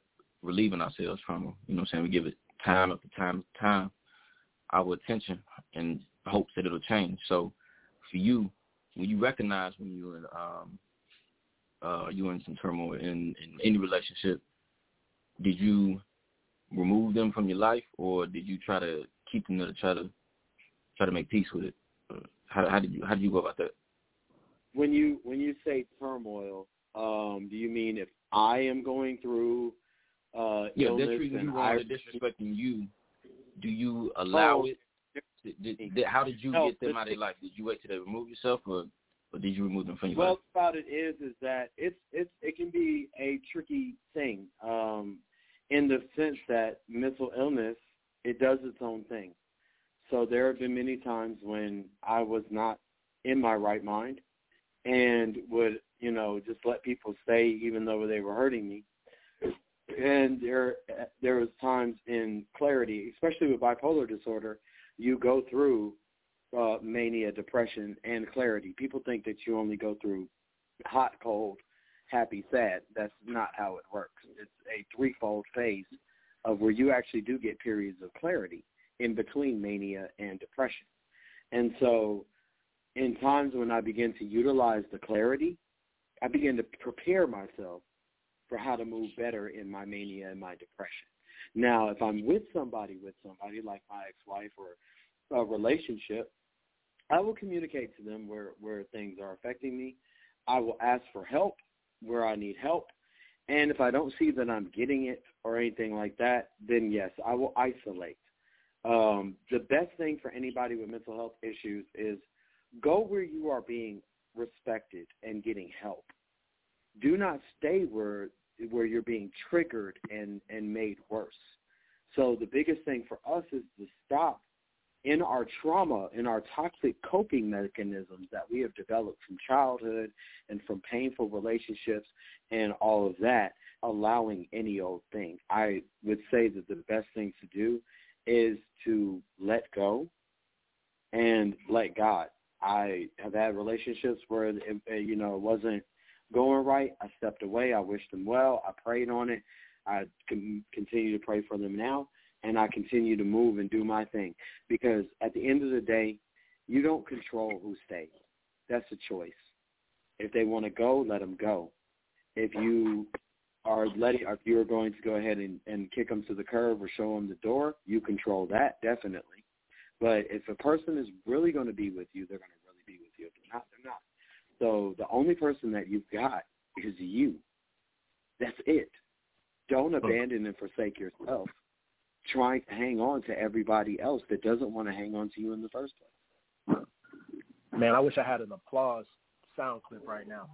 [SPEAKER 2] relieving ourselves from them. You know what I'm saying? We give it time after time after time, our attention, and hopes that it'll change. So for you, when you recognize when you're in, um, uh, you're in some turmoil in, in any relationship, did you remove them from your life, or did you try to keep them there to try to try to make peace with it? How, how did you how did you go about that?
[SPEAKER 3] When you when you say turmoil, um, do you mean if I am going through uh,
[SPEAKER 2] yeah,
[SPEAKER 3] illness
[SPEAKER 2] that's reason
[SPEAKER 3] and
[SPEAKER 2] you
[SPEAKER 3] I
[SPEAKER 2] are disrespecting you. Do you allow
[SPEAKER 3] Oh,
[SPEAKER 2] it? Did, did, did, how did you
[SPEAKER 3] No,
[SPEAKER 2] get them out of your life? Did you wait till they remove yourself, or or did you remove them from your
[SPEAKER 3] well
[SPEAKER 2] life?
[SPEAKER 3] about it is is that it's it's it can be a tricky thing um, in the sense that mental illness it does its own thing. So there have been many times when I was not in my right mind and would you know just let people stay even though they were hurting me. And there there was times in clarity, especially with bipolar disorder, you go through uh, mania, depression, and clarity. People think that you only go through hot, cold, happy, sad. That's not how it works. It's a threefold phase of where you actually do get periods of clarity in between mania and depression. And so in times when I begin to utilize the clarity, I begin to prepare myself for how to move better in my mania and my depression. Now, if I'm with somebody, with somebody like my ex-wife or a relationship, I will communicate to them where, where things are affecting me. I will ask for help where I need help. And if I don't see that I'm getting it or anything like that, then yes, I will isolate. Um, the best thing for anybody with mental health issues is go where you are being respected and getting help. Do not stay where where you're being triggered and, and made worse. So the biggest thing for us is to stop in our trauma, in our toxic coping mechanisms that we have developed from childhood and from painful relationships and all of that, allowing any old thing. I would say that the best thing to do is to let go and let God. I have had relationships where, it, you know, it wasn't going right. I stepped away. I wished them well. I prayed on it. I can continue to pray for them now and I continue to move and do my thing. Because at the end of the day, you don't control who stays. That's a choice. If they want to go, let them go. If you are letting if you're going to go ahead and, and kick them to the curb or show them the door, you control that definitely. But if a person is really going to be with you, they're going to really be with you. If they're not, they're not. So the only person that you've got is you. That's it. Don't abandon and forsake yourself trying to hang on to everybody else that doesn't want to hang on to you in the first place.
[SPEAKER 1] Man, I wish I had an applause sound clip right now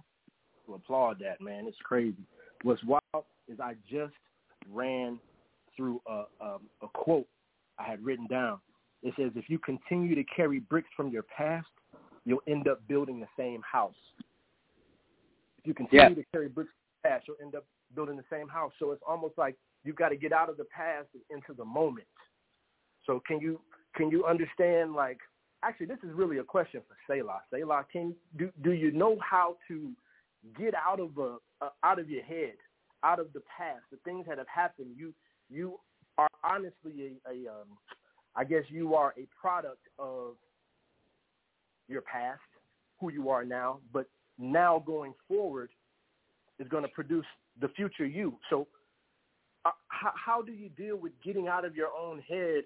[SPEAKER 1] to applaud that, man. It's crazy. What's wild is I just ran through a, a, a quote I had written down. It says, if you continue to carry bricks from your past, you'll end up building the same house. If you continue yeah. to carry bricks from your past, you'll end up building the same house. So it's almost like you've got to get out of the past and into the moment. So can you can you understand like actually this is really a question for Selah. Selah, can do do you know how to get out of a, a out of your head, out of the past, the things that have happened. You you are honestly a, a um, I guess you are a product of your past, who you are now, but now going forward is going to produce the future you. So uh, how, how do you deal with getting out of your own head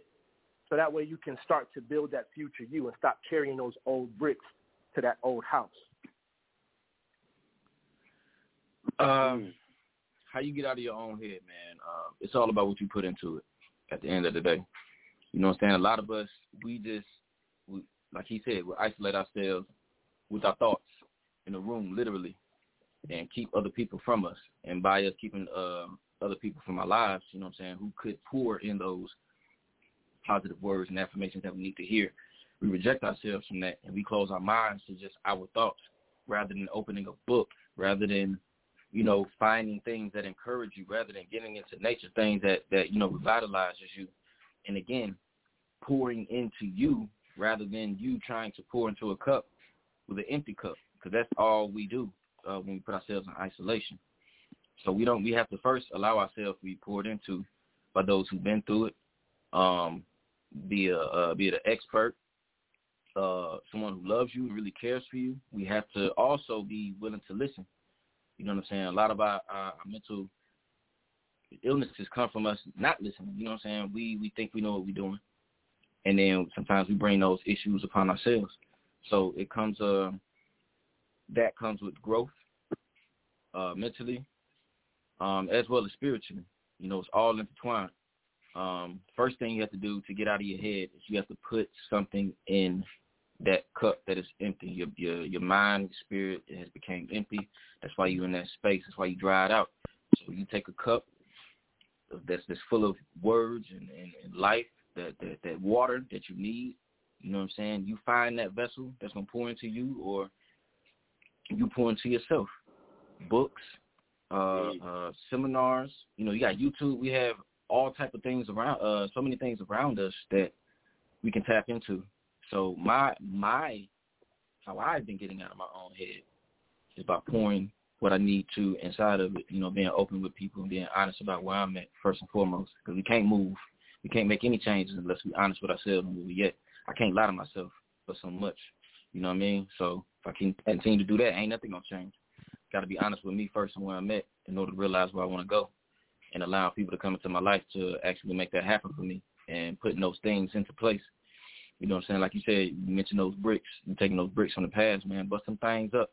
[SPEAKER 1] so that way you can start to build that future you and stop carrying those old bricks to that old house?
[SPEAKER 2] Um, how you get out of your own head, man. Um, it's all about what you put into it. At the end of the day, you know what I'm saying. A lot of us, we just, we, like he said, we isolate ourselves with our thoughts in a room, literally, and keep other people from us. And by us keeping uh, other people from our lives, you know what I'm saying, who could pour in those positive words and affirmations that we need to hear, we reject ourselves from that and we close our minds to just our thoughts rather than opening a book, rather than you know, finding things that encourage you rather than getting into nature, things that, that, you know, revitalizes you. And again, pouring into you rather than you trying to pour into a cup with an empty cup because that's all we do uh, when we put ourselves in isolation. So we don't, we have to first allow ourselves to be poured into by those who've been through it, um, be a, uh, be an expert, uh, someone who loves you and really cares for you. We have to also be willing to listen you know what I'm saying? A lot of our, our, mental illnesses come from us not listening. You know what I'm saying? We we think we know what we're doing, and then sometimes we bring those issues upon ourselves. So it comes uh that comes with growth, uh, mentally, um, as well as spiritually. You know, it's all intertwined. Um, first thing you have to do to get out of your head is you have to put something in that cup that is empty. Your your your mind, your spirit has became empty. That's why you're in that space. That's why you dried out. So you take a cup that's that's full of words and, and, and life, that, that that water that you need. You know what I'm saying? You find that vessel that's gonna pour into you, or you pour into yourself. Books, uh, uh, seminars. You know, you got YouTube. We have all type of things around. Uh, so many things around us that we can tap into so my my how I've been getting out of my own head is by pouring what I need to inside of it. You know, being open with people and being honest about where I'm at first and foremost. Because we can't move, we can't make any changes unless we're honest with ourselves and where we at. I can't lie to myself for so much. You know what I mean? So if I can continue to do that, ain't nothing gonna change. Got to be honest with me first and where I'm at in order to realize where I want to go, and allow people to come into my life to actually make that happen for me and putting those things into place you know what I'm saying? Like you said, you mentioned those bricks. You taking those bricks from the past, man. Bust some things up.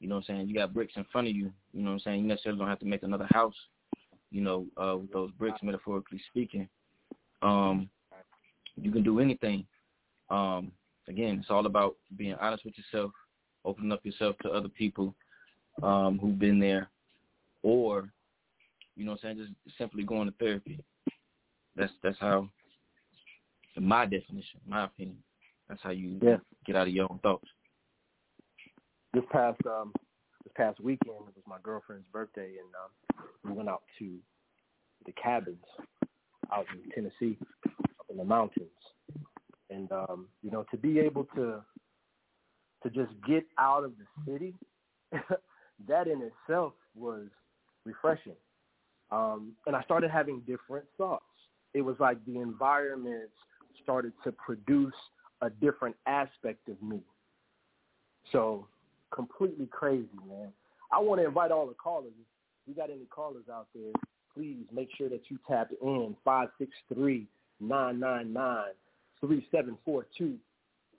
[SPEAKER 2] You know what I'm saying? You got bricks in front of you. You know what I'm saying? You necessarily don't have to make another house. You know, uh, with those bricks, metaphorically speaking. Um, you can do anything. Um, again, it's all about being honest with yourself, opening up yourself to other people um, who've been there, or you know what I'm saying, just simply going to therapy. That's that's how in my definition, my opinion. That's how you
[SPEAKER 1] yeah.
[SPEAKER 2] get out of your own thoughts.
[SPEAKER 1] This past um this past weekend it was my girlfriend's birthday and um we went out to the cabins out in Tennessee, up in the mountains. And um, you know, to be able to to just get out of the city, that in itself was refreshing. Um, and I started having different thoughts. It was like the environment started to produce a different aspect of me. So completely crazy, man. I want to invite all the callers. If you got any callers out there, please make sure that you tap in five six three nine nine nine three seven four two.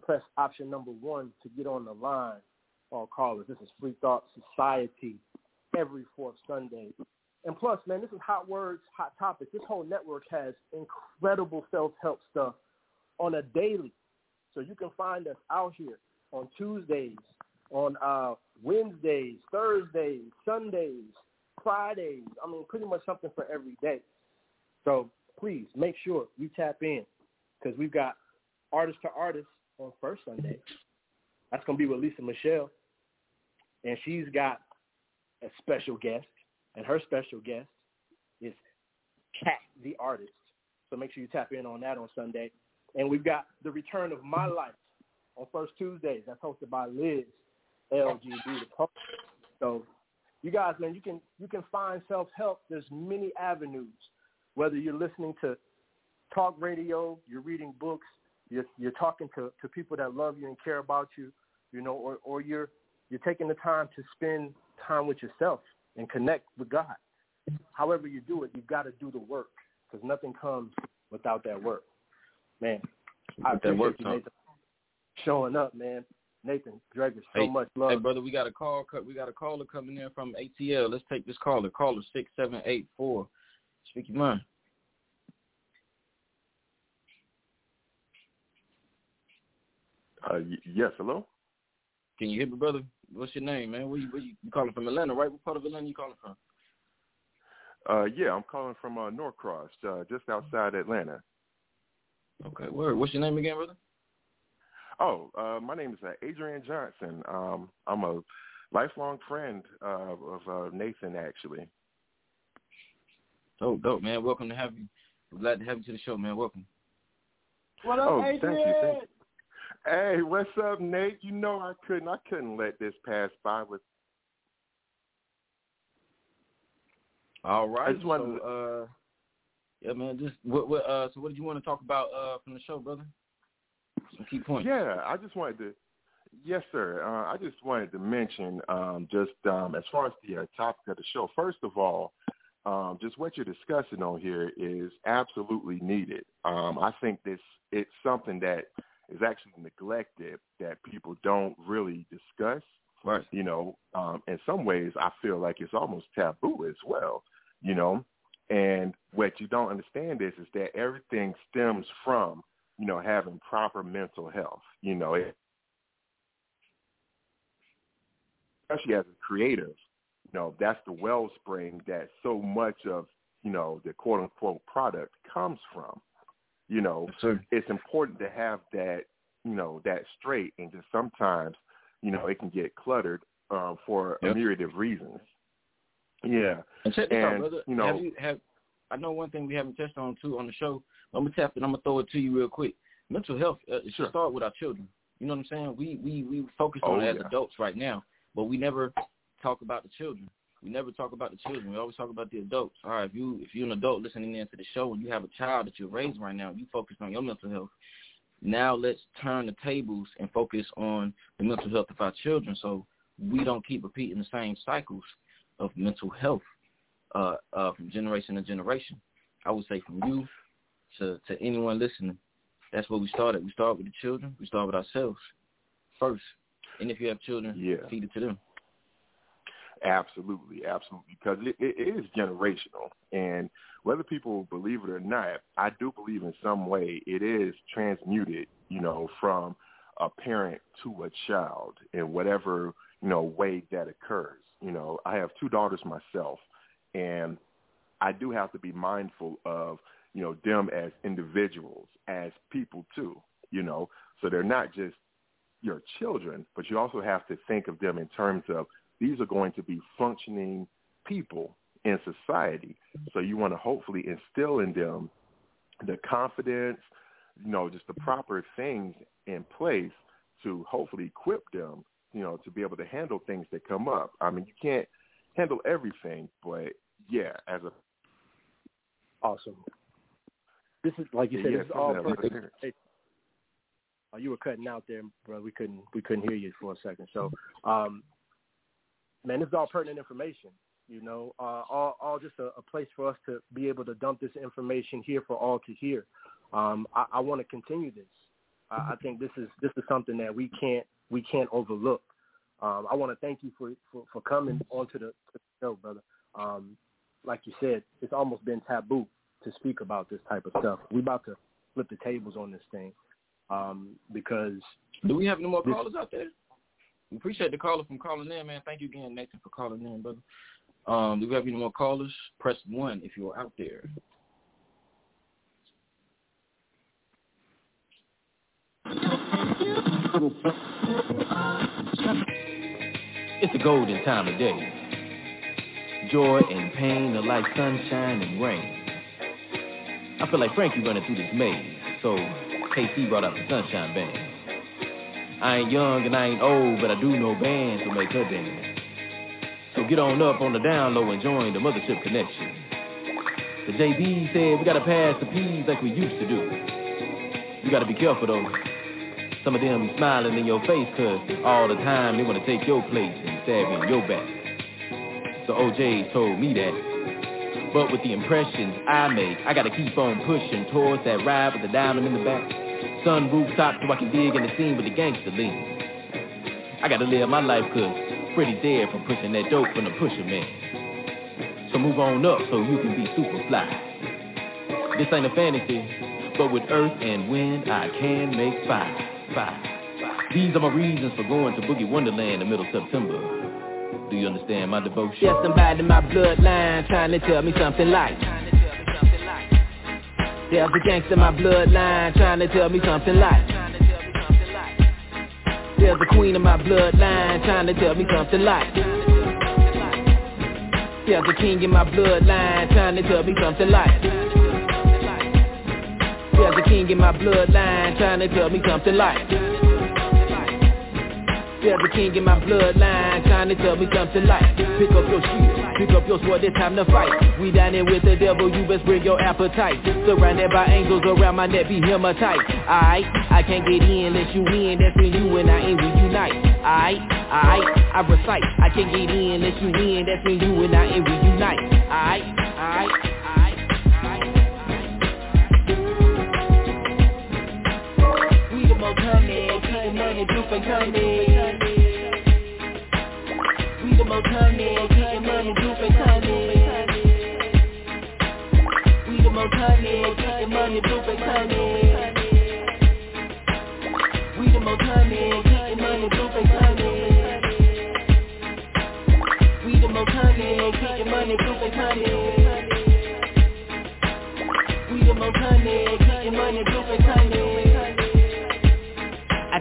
[SPEAKER 1] Press option number one to get on the line. All callers. This is Free Thought Society every fourth Sunday. And plus, man, this is hot words, hot topics. This whole network has incredible self-help stuff on a daily. So you can find us out here on Tuesdays, on uh, Wednesdays, Thursdays, Sundays, Fridays. I mean, pretty much something for every day. So please make sure you tap in because we've got artist to artist on first Sunday. That's going to be with Lisa Michelle. And she's got a special guest, and her special guest is Cat the artist. So make sure you tap in on that on Sunday. And we've got the return of My Life on first Tuesdays. That's hosted by Liz LGB. So you guys, man, you can you can find self help. There's many avenues. Whether you're listening to talk radio, you're reading books, you're you're talking to, to people that love you and care about you, you know, or, or you're you're taking the time to spend time with yourself and connect with God. However you do it, you've got to do the work because nothing comes without that work. Man, I appreciate work, you, Nathan, showing up, man. Nathan Drager, so
[SPEAKER 2] hey,
[SPEAKER 1] much love.
[SPEAKER 2] Hey, brother, we got a call. We got a caller coming in from ATL. Let's take this caller. Caller six seven eight four. Speak your mind.
[SPEAKER 4] Uh, yes, hello.
[SPEAKER 2] Can you hear me, brother? What's your name, man? Where you, where you, you calling from? Atlanta, right? What part of Atlanta you calling from?
[SPEAKER 4] Uh, yeah, I'm calling from uh, Norcross, uh, just outside Atlanta.
[SPEAKER 2] Okay, word. What's your name again, brother?
[SPEAKER 4] Oh, uh, my name is uh, Adrian Johnson. Um, I'm a lifelong friend uh, of uh, Nathan, actually.
[SPEAKER 2] Dope, dope, man. Welcome to have you. We're glad to have you to the show, man. Welcome.
[SPEAKER 3] What up,
[SPEAKER 4] oh,
[SPEAKER 3] Adrian?
[SPEAKER 4] thank you, thank you. Hey, what's up, Nate? You know I couldn't I couldn't let this pass by with
[SPEAKER 2] All right.
[SPEAKER 4] I just wanted
[SPEAKER 2] so, to... uh yeah, man, just what what uh so what did you want to talk about uh from the show, brother? Some key points.
[SPEAKER 4] Yeah, I just wanted to Yes, sir. Uh, I just wanted to mention um, just um, as far as the uh, topic of the show. First of all, um, just what you're discussing on here is absolutely needed. Um, I think this it's something that is actually neglected that people don't really discuss.
[SPEAKER 2] Right.
[SPEAKER 4] You know, um, in some ways, I feel like it's almost taboo as well. You know, and what you don't understand is is that everything stems from you know having proper mental health. You know, it, especially as a creative, you know that's the wellspring that so much of you know the quote unquote product comes from you know,
[SPEAKER 2] yes,
[SPEAKER 4] it's important to have that, you know, that straight. And just sometimes, you know, it can get cluttered um, for
[SPEAKER 2] yep.
[SPEAKER 4] a myriad of reasons. Yeah.
[SPEAKER 2] And check this
[SPEAKER 4] and,
[SPEAKER 2] out, brother.
[SPEAKER 4] You know,
[SPEAKER 2] have you, have, I know one thing we haven't touched on too on the show. I'm gonna tap it. I'm gonna throw it to you real quick. Mental health uh, it should
[SPEAKER 4] sure.
[SPEAKER 2] start with our children. You know what I'm saying? We we we focus
[SPEAKER 4] oh,
[SPEAKER 2] on it
[SPEAKER 4] yeah.
[SPEAKER 2] as adults right now, but we never talk about the children. We never talk about the children. We always talk about the adults. All right, if you if you're an adult listening in to the show and you have a child that you're raising right now, you focus on your mental health. Now let's turn the tables and focus on the mental health of our children, so we don't keep repeating the same cycles of mental health uh, uh, from generation to generation. I would say from you to to anyone listening, that's where we started. We start with the children. We start with ourselves first, and if you have children,
[SPEAKER 4] yeah.
[SPEAKER 2] feed it to them.
[SPEAKER 4] Absolutely, absolutely, because it, it is generational, and whether people believe it or not, I do believe in some way it is transmuted, you know, from a parent to a child in whatever you know way that occurs. You know, I have two daughters myself, and I do have to be mindful of you know them as individuals, as people too. You know, so they're not just your children, but you also have to think of them in terms of these are going to be functioning people in society. So you want to hopefully instill in them the confidence, you know, just the proper things in place to hopefully equip them, you know, to be able to handle things that come up. I mean, you can't handle everything, but yeah, as a
[SPEAKER 1] awesome. This is like you said,
[SPEAKER 4] yeah,
[SPEAKER 1] this is all perfect. Hey, oh, you were cutting out there, bro. We couldn't we couldn't hear you for a second. So, um, man, this is all pertinent information. You know, uh, all, all just a, a place for us to be able to dump this information here for all to hear. Um, I, I want to continue this. I, I think this is this is something that we can't we can't overlook. Um, I want to thank you for, for, for coming onto the, to the show, brother. Um, like you said, it's almost been taboo to speak about this type of stuff. We about to flip the tables on this thing um, because.
[SPEAKER 2] Do we have any more callers out there? We appreciate the caller from calling in, man. Thank you again, Nathan, for calling in, brother. Um, do we have any more callers? Press one if you're out there.
[SPEAKER 5] It's a golden time of day. Joy and pain are like sunshine and rain. I feel like Frankie running through this maze, so KC brought out the sunshine band. I ain't young and I ain't old, but I do know bands will make her dance. So get on up on the down low and join the Mothership Connection. The JB said we gotta pass the P's like we used to do. You gotta be careful though. Some of them be smiling in your face cause all the time they wanna take your place and stab you in your back. So OJ told me that. But with the impressions I make, I gotta keep on pushing towards that ride with the diamond in the back. Sun rooftop so I can dig in the scene with the gangster lean. I gotta live my life cause Freddie dead from pushing that dope from the pusher man. So move on up so you can be super fly. This ain't a fantasy, but with earth and wind I can make fire five. These are my reasons for going to Boogie Wonderland in the middle of September. Do you understand my devotion?
[SPEAKER 6] Yes, somebody in my bloodline trying to tell me something like There's a gangster in my bloodline trying to tell me something like There's a queen in my bloodline trying to tell me something like There's a king in my bloodline trying to tell me something like there's a king in my bloodline trying to tell me something like There's a king in my bloodline trying to tell me something like Pick up your shield, pick up your sword, it's time to fight. We here with the devil, you best bring your appetite. Surrounded by angels around my neck, be hematite Alright, I can't get in unless you win, that's when you and I ain't reunite Alright, alright, I recite. I can't get in unless you win, that's when you and I ain't reunite Alright, alright money, blue face honey. We the most honey, Honey, getting money, blue face honey. We the most honey, getting money, blue face. We the most honey, getting money, blue face honey.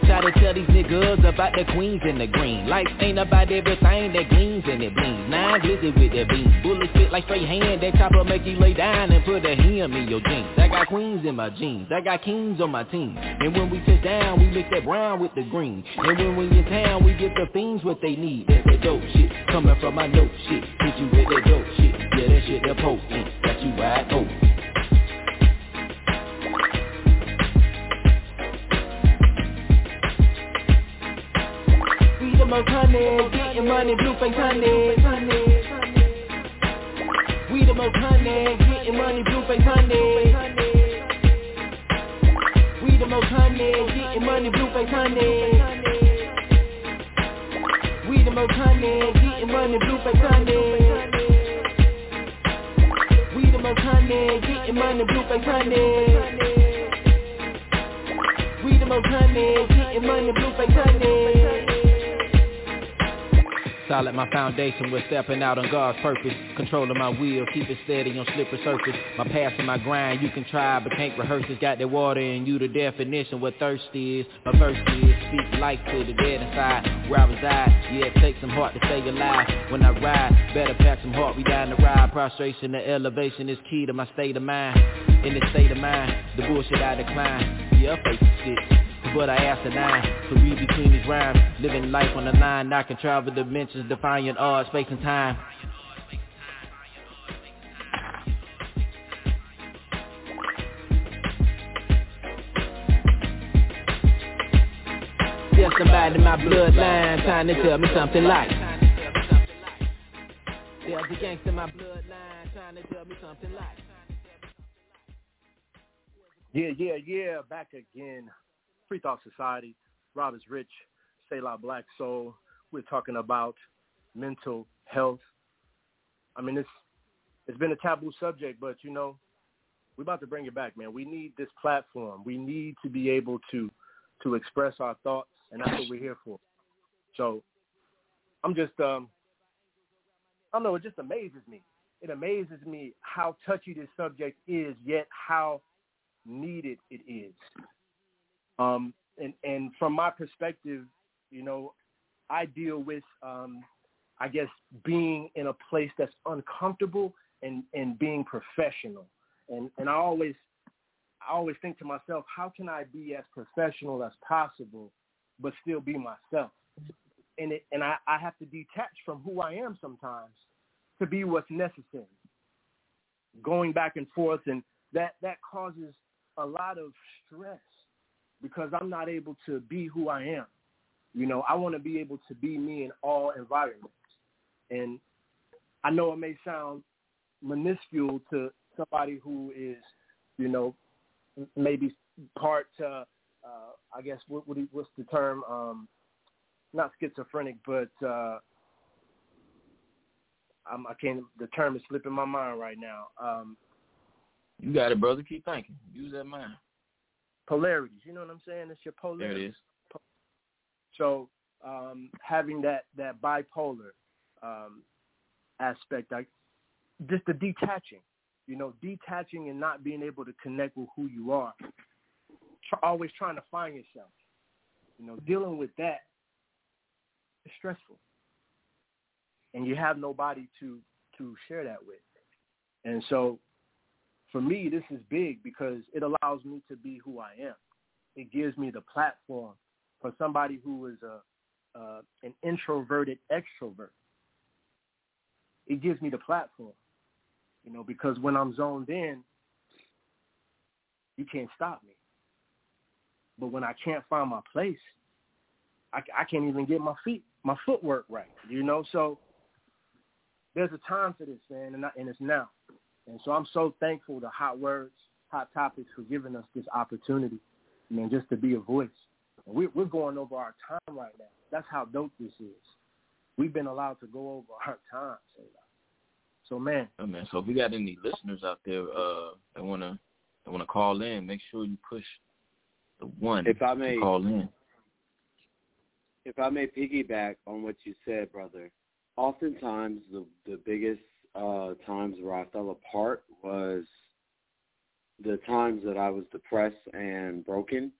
[SPEAKER 6] Try to tell these niggas about the queens and the green. Life ain't about everything that gleams and it bleeds. Nine glizzy with the beam Bullets fit like straight hand That chopper make you lay down and put a hem in your jeans. I got queens in my jeans. I got kings on my team. And when we touch down We mix that brown with the green. And when we in town We get the fiends what they need. That's that dope shit. Coming from my note shit. Hit you with that dope shit. Yeah that shit that potent Got you wide open most honey, getting money, blue face honey. We the most honey, getting money, blue face honey. We the most honey, getting money, blue face honey. We the most honey, getting money, blue face honey. We the most honey, getting money, blue face honey. We the most honey, getting money, blue face honey. Solid my foundation, we're stepping out on God's purpose. Controlling my wheel, keep it steady on slippery surface. My past and my grind, you can try but can't rehearse it Got that water in you, the definition what thirst is. My verse is, speak life to the dead inside Where I reside, yeah it takes some heart to stay alive When I ride, better pack some heart, we down the ride. Prostration, the elevation is key to my state of mind. In this state of mind, the bullshit I decline. Yeah, I face is sick but I ask nine To read between these rhymes Living life on the line I can travel dimensions Defying odds, space and time There's somebody my bloodline trying to tell me something like There's a gangster in my bloodline trying to tell me something like.
[SPEAKER 1] Yeah, yeah, yeah. Back again. Free Thought Society. Rob is Rich. Selah Blak Sol. We're talking about mental health. I mean, it's it's been a taboo subject, but you know, we're about to bring it back, man. We need this platform. We need to be able to to express our thoughts, and that's what we're here for. So, I'm just, um, I don't know. It just amazes me. It amazes me how touchy this subject is, yet how needed it is. Um, and and from my perspective, you know, I deal with, um, I guess, being in a place that's uncomfortable and and being professional. And and I always I always think to myself, how can I be as professional as possible, but still be myself? And it, and I, I have to detach from who I am sometimes to be what's necessary. Going back and forth, and that that causes a lot of stress because I'm not able to be who I am. You know, I want to be able to be me in all environments. And I know it may sound minuscule to somebody who is, you know, maybe part, uh, uh, I guess, what, what what's the term? Um, not schizophrenic, but uh, I'm, I can't. The term is slipping my mind right now. Um,
[SPEAKER 2] you got it, brother. Keep thinking. Use that mind.
[SPEAKER 1] Polarities. You know what I'm saying? It's your polarity.
[SPEAKER 2] There it is.
[SPEAKER 1] So um, having that that bipolar um, aspect, I, just the detaching, you know, detaching and not being able to connect with who you are, Tr- always trying to find yourself, you know, dealing with that is stressful, and you have nobody to to share that with, and so for me, this is big because it allows me to be who I am. It gives me the platform for somebody who is a uh, an introverted extrovert. It gives me the platform, you know, because when I'm zoned in, you can't stop me. But when I can't find my place, I, I can't even get my feet, my footwork right, you know. So there's a time for this, man, and, I, and it's now. And so I'm so thankful to Hot Words, Hot Topics for giving us this opportunity, man, just to be a voice. And we're, we're going over our time right now. That's how dope this is. We've been allowed to go over our time. So, man.
[SPEAKER 2] Oh, man. So if we got any listeners out there uh, that wanna that wanna call in, make sure you push the one.
[SPEAKER 3] If I may
[SPEAKER 2] call in.
[SPEAKER 3] If I may piggyback on what you said, brother. Oftentimes, the the biggest uh, times where I fell apart was the times that I was depressed and broken,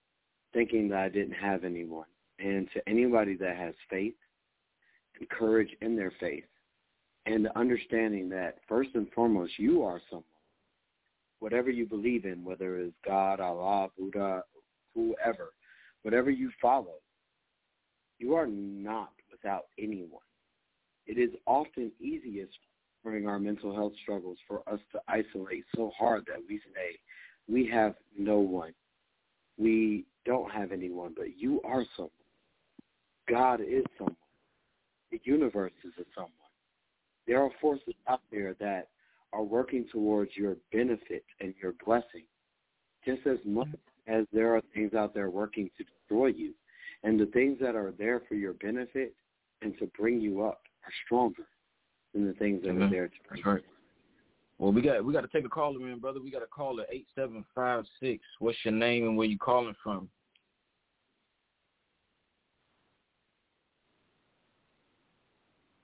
[SPEAKER 3] thinking that I didn't have anyone. And to anybody that has faith and courage in their faith, and the understanding that first and foremost, you are someone. Whatever you believe in, whether it's God, Allah, Buddha, whoever, whatever you follow, you are not without anyone. It is often easiest during our mental health struggles for us to isolate so hard that we say we have no one. We don't have anyone, but you are someone. God is someone. The universe is a someone. There are forces out there that are working towards your benefit and your blessing, just as much as there are things out there working to destroy you. And the things that are there for your benefit and to bring you up are stronger than the things that
[SPEAKER 2] mm-hmm.
[SPEAKER 3] are there to
[SPEAKER 2] That's right. Well, we got we got to take a caller in, brother. We got a caller eight seven five six. What's your name and where you calling from?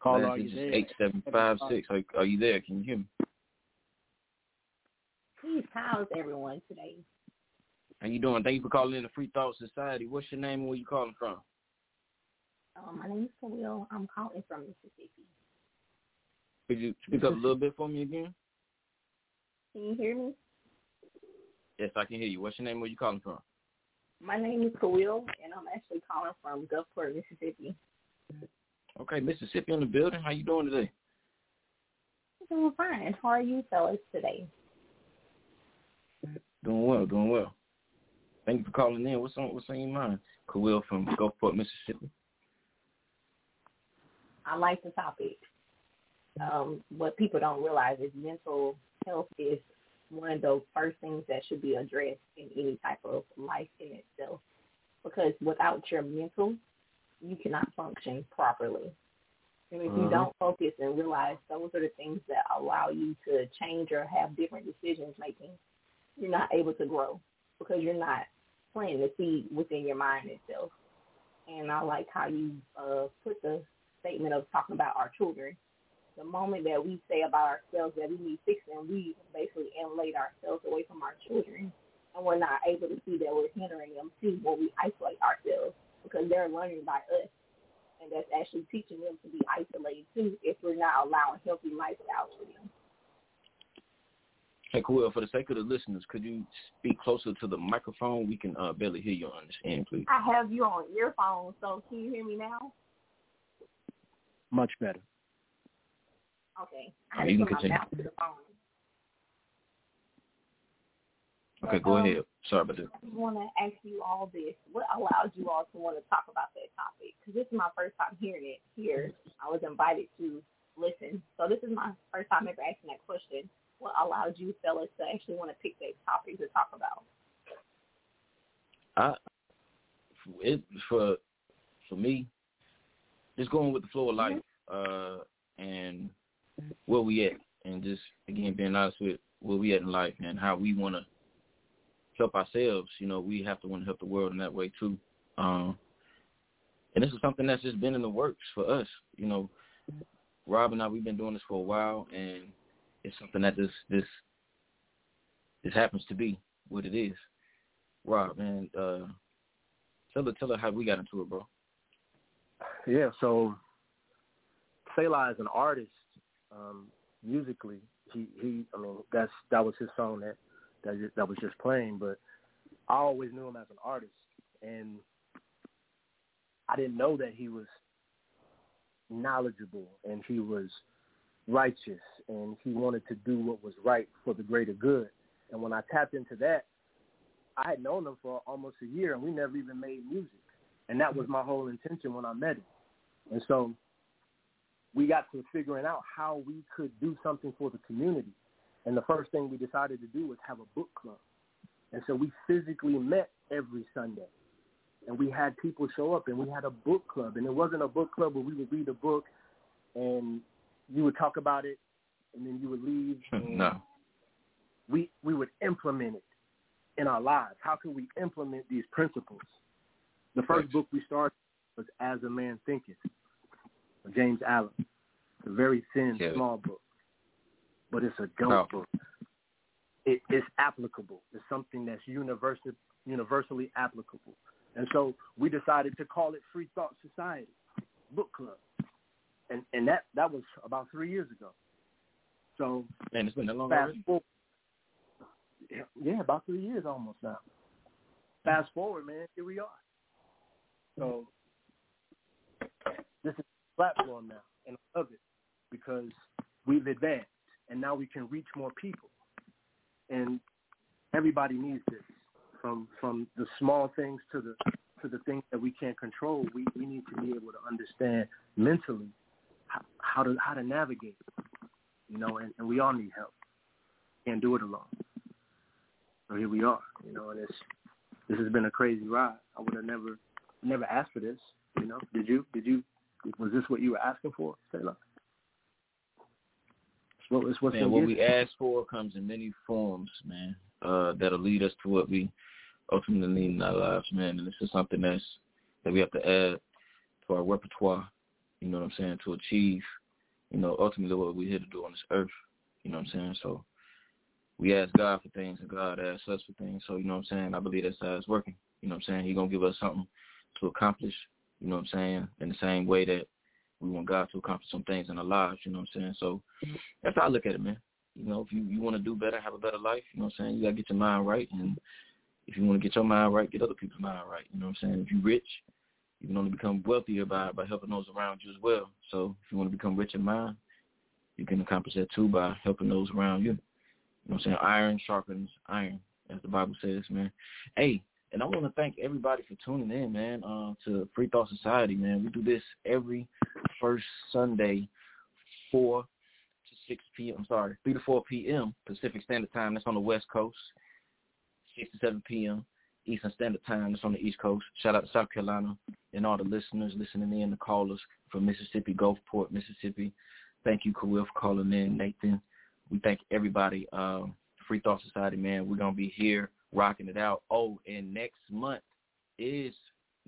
[SPEAKER 1] Caller, are you there?
[SPEAKER 2] Eight seven five six. Are, are you there? Can you hear me?
[SPEAKER 7] Please, how's everyone today?
[SPEAKER 2] How you doing? Thank you for calling in the Free Thought Society. What's your name and where you calling from?
[SPEAKER 7] Um, my name is Khalil. I'm calling from Mississippi.
[SPEAKER 2] Could you speak up a little bit for me again?
[SPEAKER 7] Can you hear me?
[SPEAKER 2] Yes, I can hear you. What's your name? Where you calling from?
[SPEAKER 7] My name is Khalil, and I'm actually calling from Gulfport, Mississippi.
[SPEAKER 2] Okay, Mississippi in the building. How you doing today?
[SPEAKER 7] Doing fine. How are you fellas today?
[SPEAKER 2] Doing well, doing well. Thank you for calling in. What's on What's on your mind? Khalil from Gulfport, Mississippi.
[SPEAKER 7] I like the topic. Um, what people don't realize is mental health is one of those first things that should be addressed in any type of life in itself. Because without your mental, you cannot function properly. And if you
[SPEAKER 1] Mhm.
[SPEAKER 7] don't focus and realize those are the things that allow you to change or have different decisions making, you're not able to grow because you're not planting the seed within your mind itself. And I like how you uh, put the statement of talking about our children. The moment that we say about ourselves that we need fixing, we basically insulate ourselves away from our children, and we're not able to see that we're hindering them too when we isolate ourselves because they're learning by us, and that's actually teaching them to be isolated too if we're not allowing healthy lifestyles for them.
[SPEAKER 2] Hey, Khalil, for the sake of the listeners, could you speak closer to the microphone? We can uh, barely hear you on this end, please.
[SPEAKER 7] I have you on earphones, so can you hear me now?
[SPEAKER 1] Much better.
[SPEAKER 7] Okay.
[SPEAKER 2] Oh,
[SPEAKER 7] I
[SPEAKER 2] you can
[SPEAKER 7] to put my
[SPEAKER 2] continue.
[SPEAKER 7] to the phone.
[SPEAKER 2] Okay,
[SPEAKER 7] But,
[SPEAKER 2] go
[SPEAKER 7] um,
[SPEAKER 2] ahead. Sorry about that.
[SPEAKER 7] I just want to ask you all this. What allowed you all to want to talk about that topic? Because this is my first time hearing it here. I was invited to listen. So this is my first time ever asking that question. What allowed you fellas to actually want to pick that topic to talk about?
[SPEAKER 2] I it for for me, just going with the flow of life, uh, and where we at, and just again being honest with where we at in life and how we want to help ourselves. You know, we have to want to help the world in that way too. Um, and this is something that's just been in the works for us. You know, Rob and I we've been doing this for a while, and it's something that this this this happens to be what it is. Rob, man, uh, tell her tell her how we got into it, bro.
[SPEAKER 1] Yeah, so Selah is an artist, um, musically. He he I mean that's that was his song that that that was just playing, but I always knew him as an artist and I didn't know that he was knowledgeable and he was righteous and he wanted to do what was right for the greater good. And when I tapped into that, I had known him for almost a year and we never even made music. And that was my whole intention when I met him. And so we got to figuring out how we could do something for the community. And the first thing we decided to do was have a book club. And so we physically met every Sunday. And we had people show up and we had a book club. And it wasn't a book club where we would read a book and you would talk about it and then you would leave.
[SPEAKER 2] No.
[SPEAKER 1] We we would implement it in our lives. How can we implement these principles? The first book we started was As a Man Thinketh, James Allen. It's a very thin,
[SPEAKER 2] Yeah.
[SPEAKER 1] small book, but it's a dope
[SPEAKER 2] Powerful.
[SPEAKER 1] book. It, it's applicable. It's something that's universal, universally applicable. And so we decided to call it Free Thought Society Book Club, and and that that was about three years ago. So
[SPEAKER 2] Man, it's been a long
[SPEAKER 1] fast forward, yeah, about three years almost now. Fast forward, man, here we are. So this is platform now, and I love it because we've advanced, and now we can reach more people, and everybody needs this. From from the small things to the to the things that we can't control, we we need to be able to understand mentally how, how to how to navigate. You know, and, and we all need help. Can't do it alone. So here we are. You know, and it's this has been a crazy ride. I would have never never asked for this. You know, did you? Did you? Was this what you were asking for, Selah? It's what, it's what's
[SPEAKER 2] Man, what we ask for comes in many forms, man. Uh, that'll lead us to what we ultimately need in our lives, man. And this is something that's that we have to add to our repertoire. You know what I'm saying? To achieve, you know, ultimately what we're here to do on this earth. You know what I'm saying? So we ask God for things, and God asks us for things. So you know what I'm saying? I believe that's how it's working. You know what I'm saying? He's gonna give us something to accomplish. You know what I'm saying? In the same way that we want God to accomplish some things in our lives. You know what I'm saying? So that's how I look at it, man. You know, if you, you want to do better, have a better life, you know what I'm saying? You got to get your mind right. And if you want to get your mind right, get other people's mind right. You know what I'm saying? If you're rich, you can only become wealthier by, by helping those around you as well. So if you want to become rich in mind, you can accomplish that too by helping those around you. You know what I'm saying? Iron sharpens iron, as the Bible says, man. Hey, and I want to thank everybody for tuning in, man, uh, to Free Thought Society, man. We do this every first Sunday, 4 to 6 p.m. I'm sorry, 3 to 4 p.m. Pacific Standard Time. That's on the West Coast. 6 to 7 p.m. Eastern Standard Time. That's on the East Coast. Shout out to South Carolina and all the listeners listening in, the callers from Mississippi, Gulfport, Mississippi. Thank you, Khalil, for calling in, Nathan. We thank everybody. Um, Free Thought Society, man. We're going to be here rocking it out. Oh, and next month is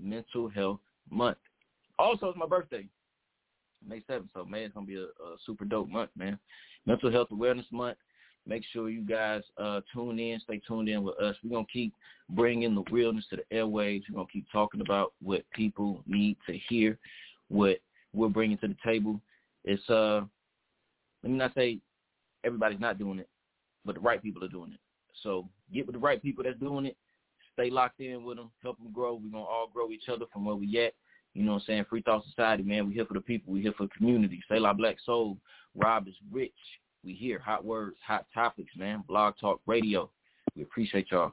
[SPEAKER 2] Mental Health Month. Also, it's my birthday, May 7th. So May is going to be a, a super dope month, man. Mental Health Awareness Month. Make sure you guys uh, tune in, stay tuned in with us. We're going to keep bringing the realness to the airwaves. We're going to keep talking about what people need to hear, what we're bringing to the table. It's, uh, let me not say everybody's not doing it, but the right people are doing it. So get with the right people that's doing it. Stay locked in with them. Help them grow. We're going to all grow each other from where we at. You know what I'm saying? Free Thought Society, man. We here for the people. We here for the community. Selah Blak Sol. Rob is rich. We here. Hot words, hot topics, man. Blog Talk Radio. We appreciate y'all.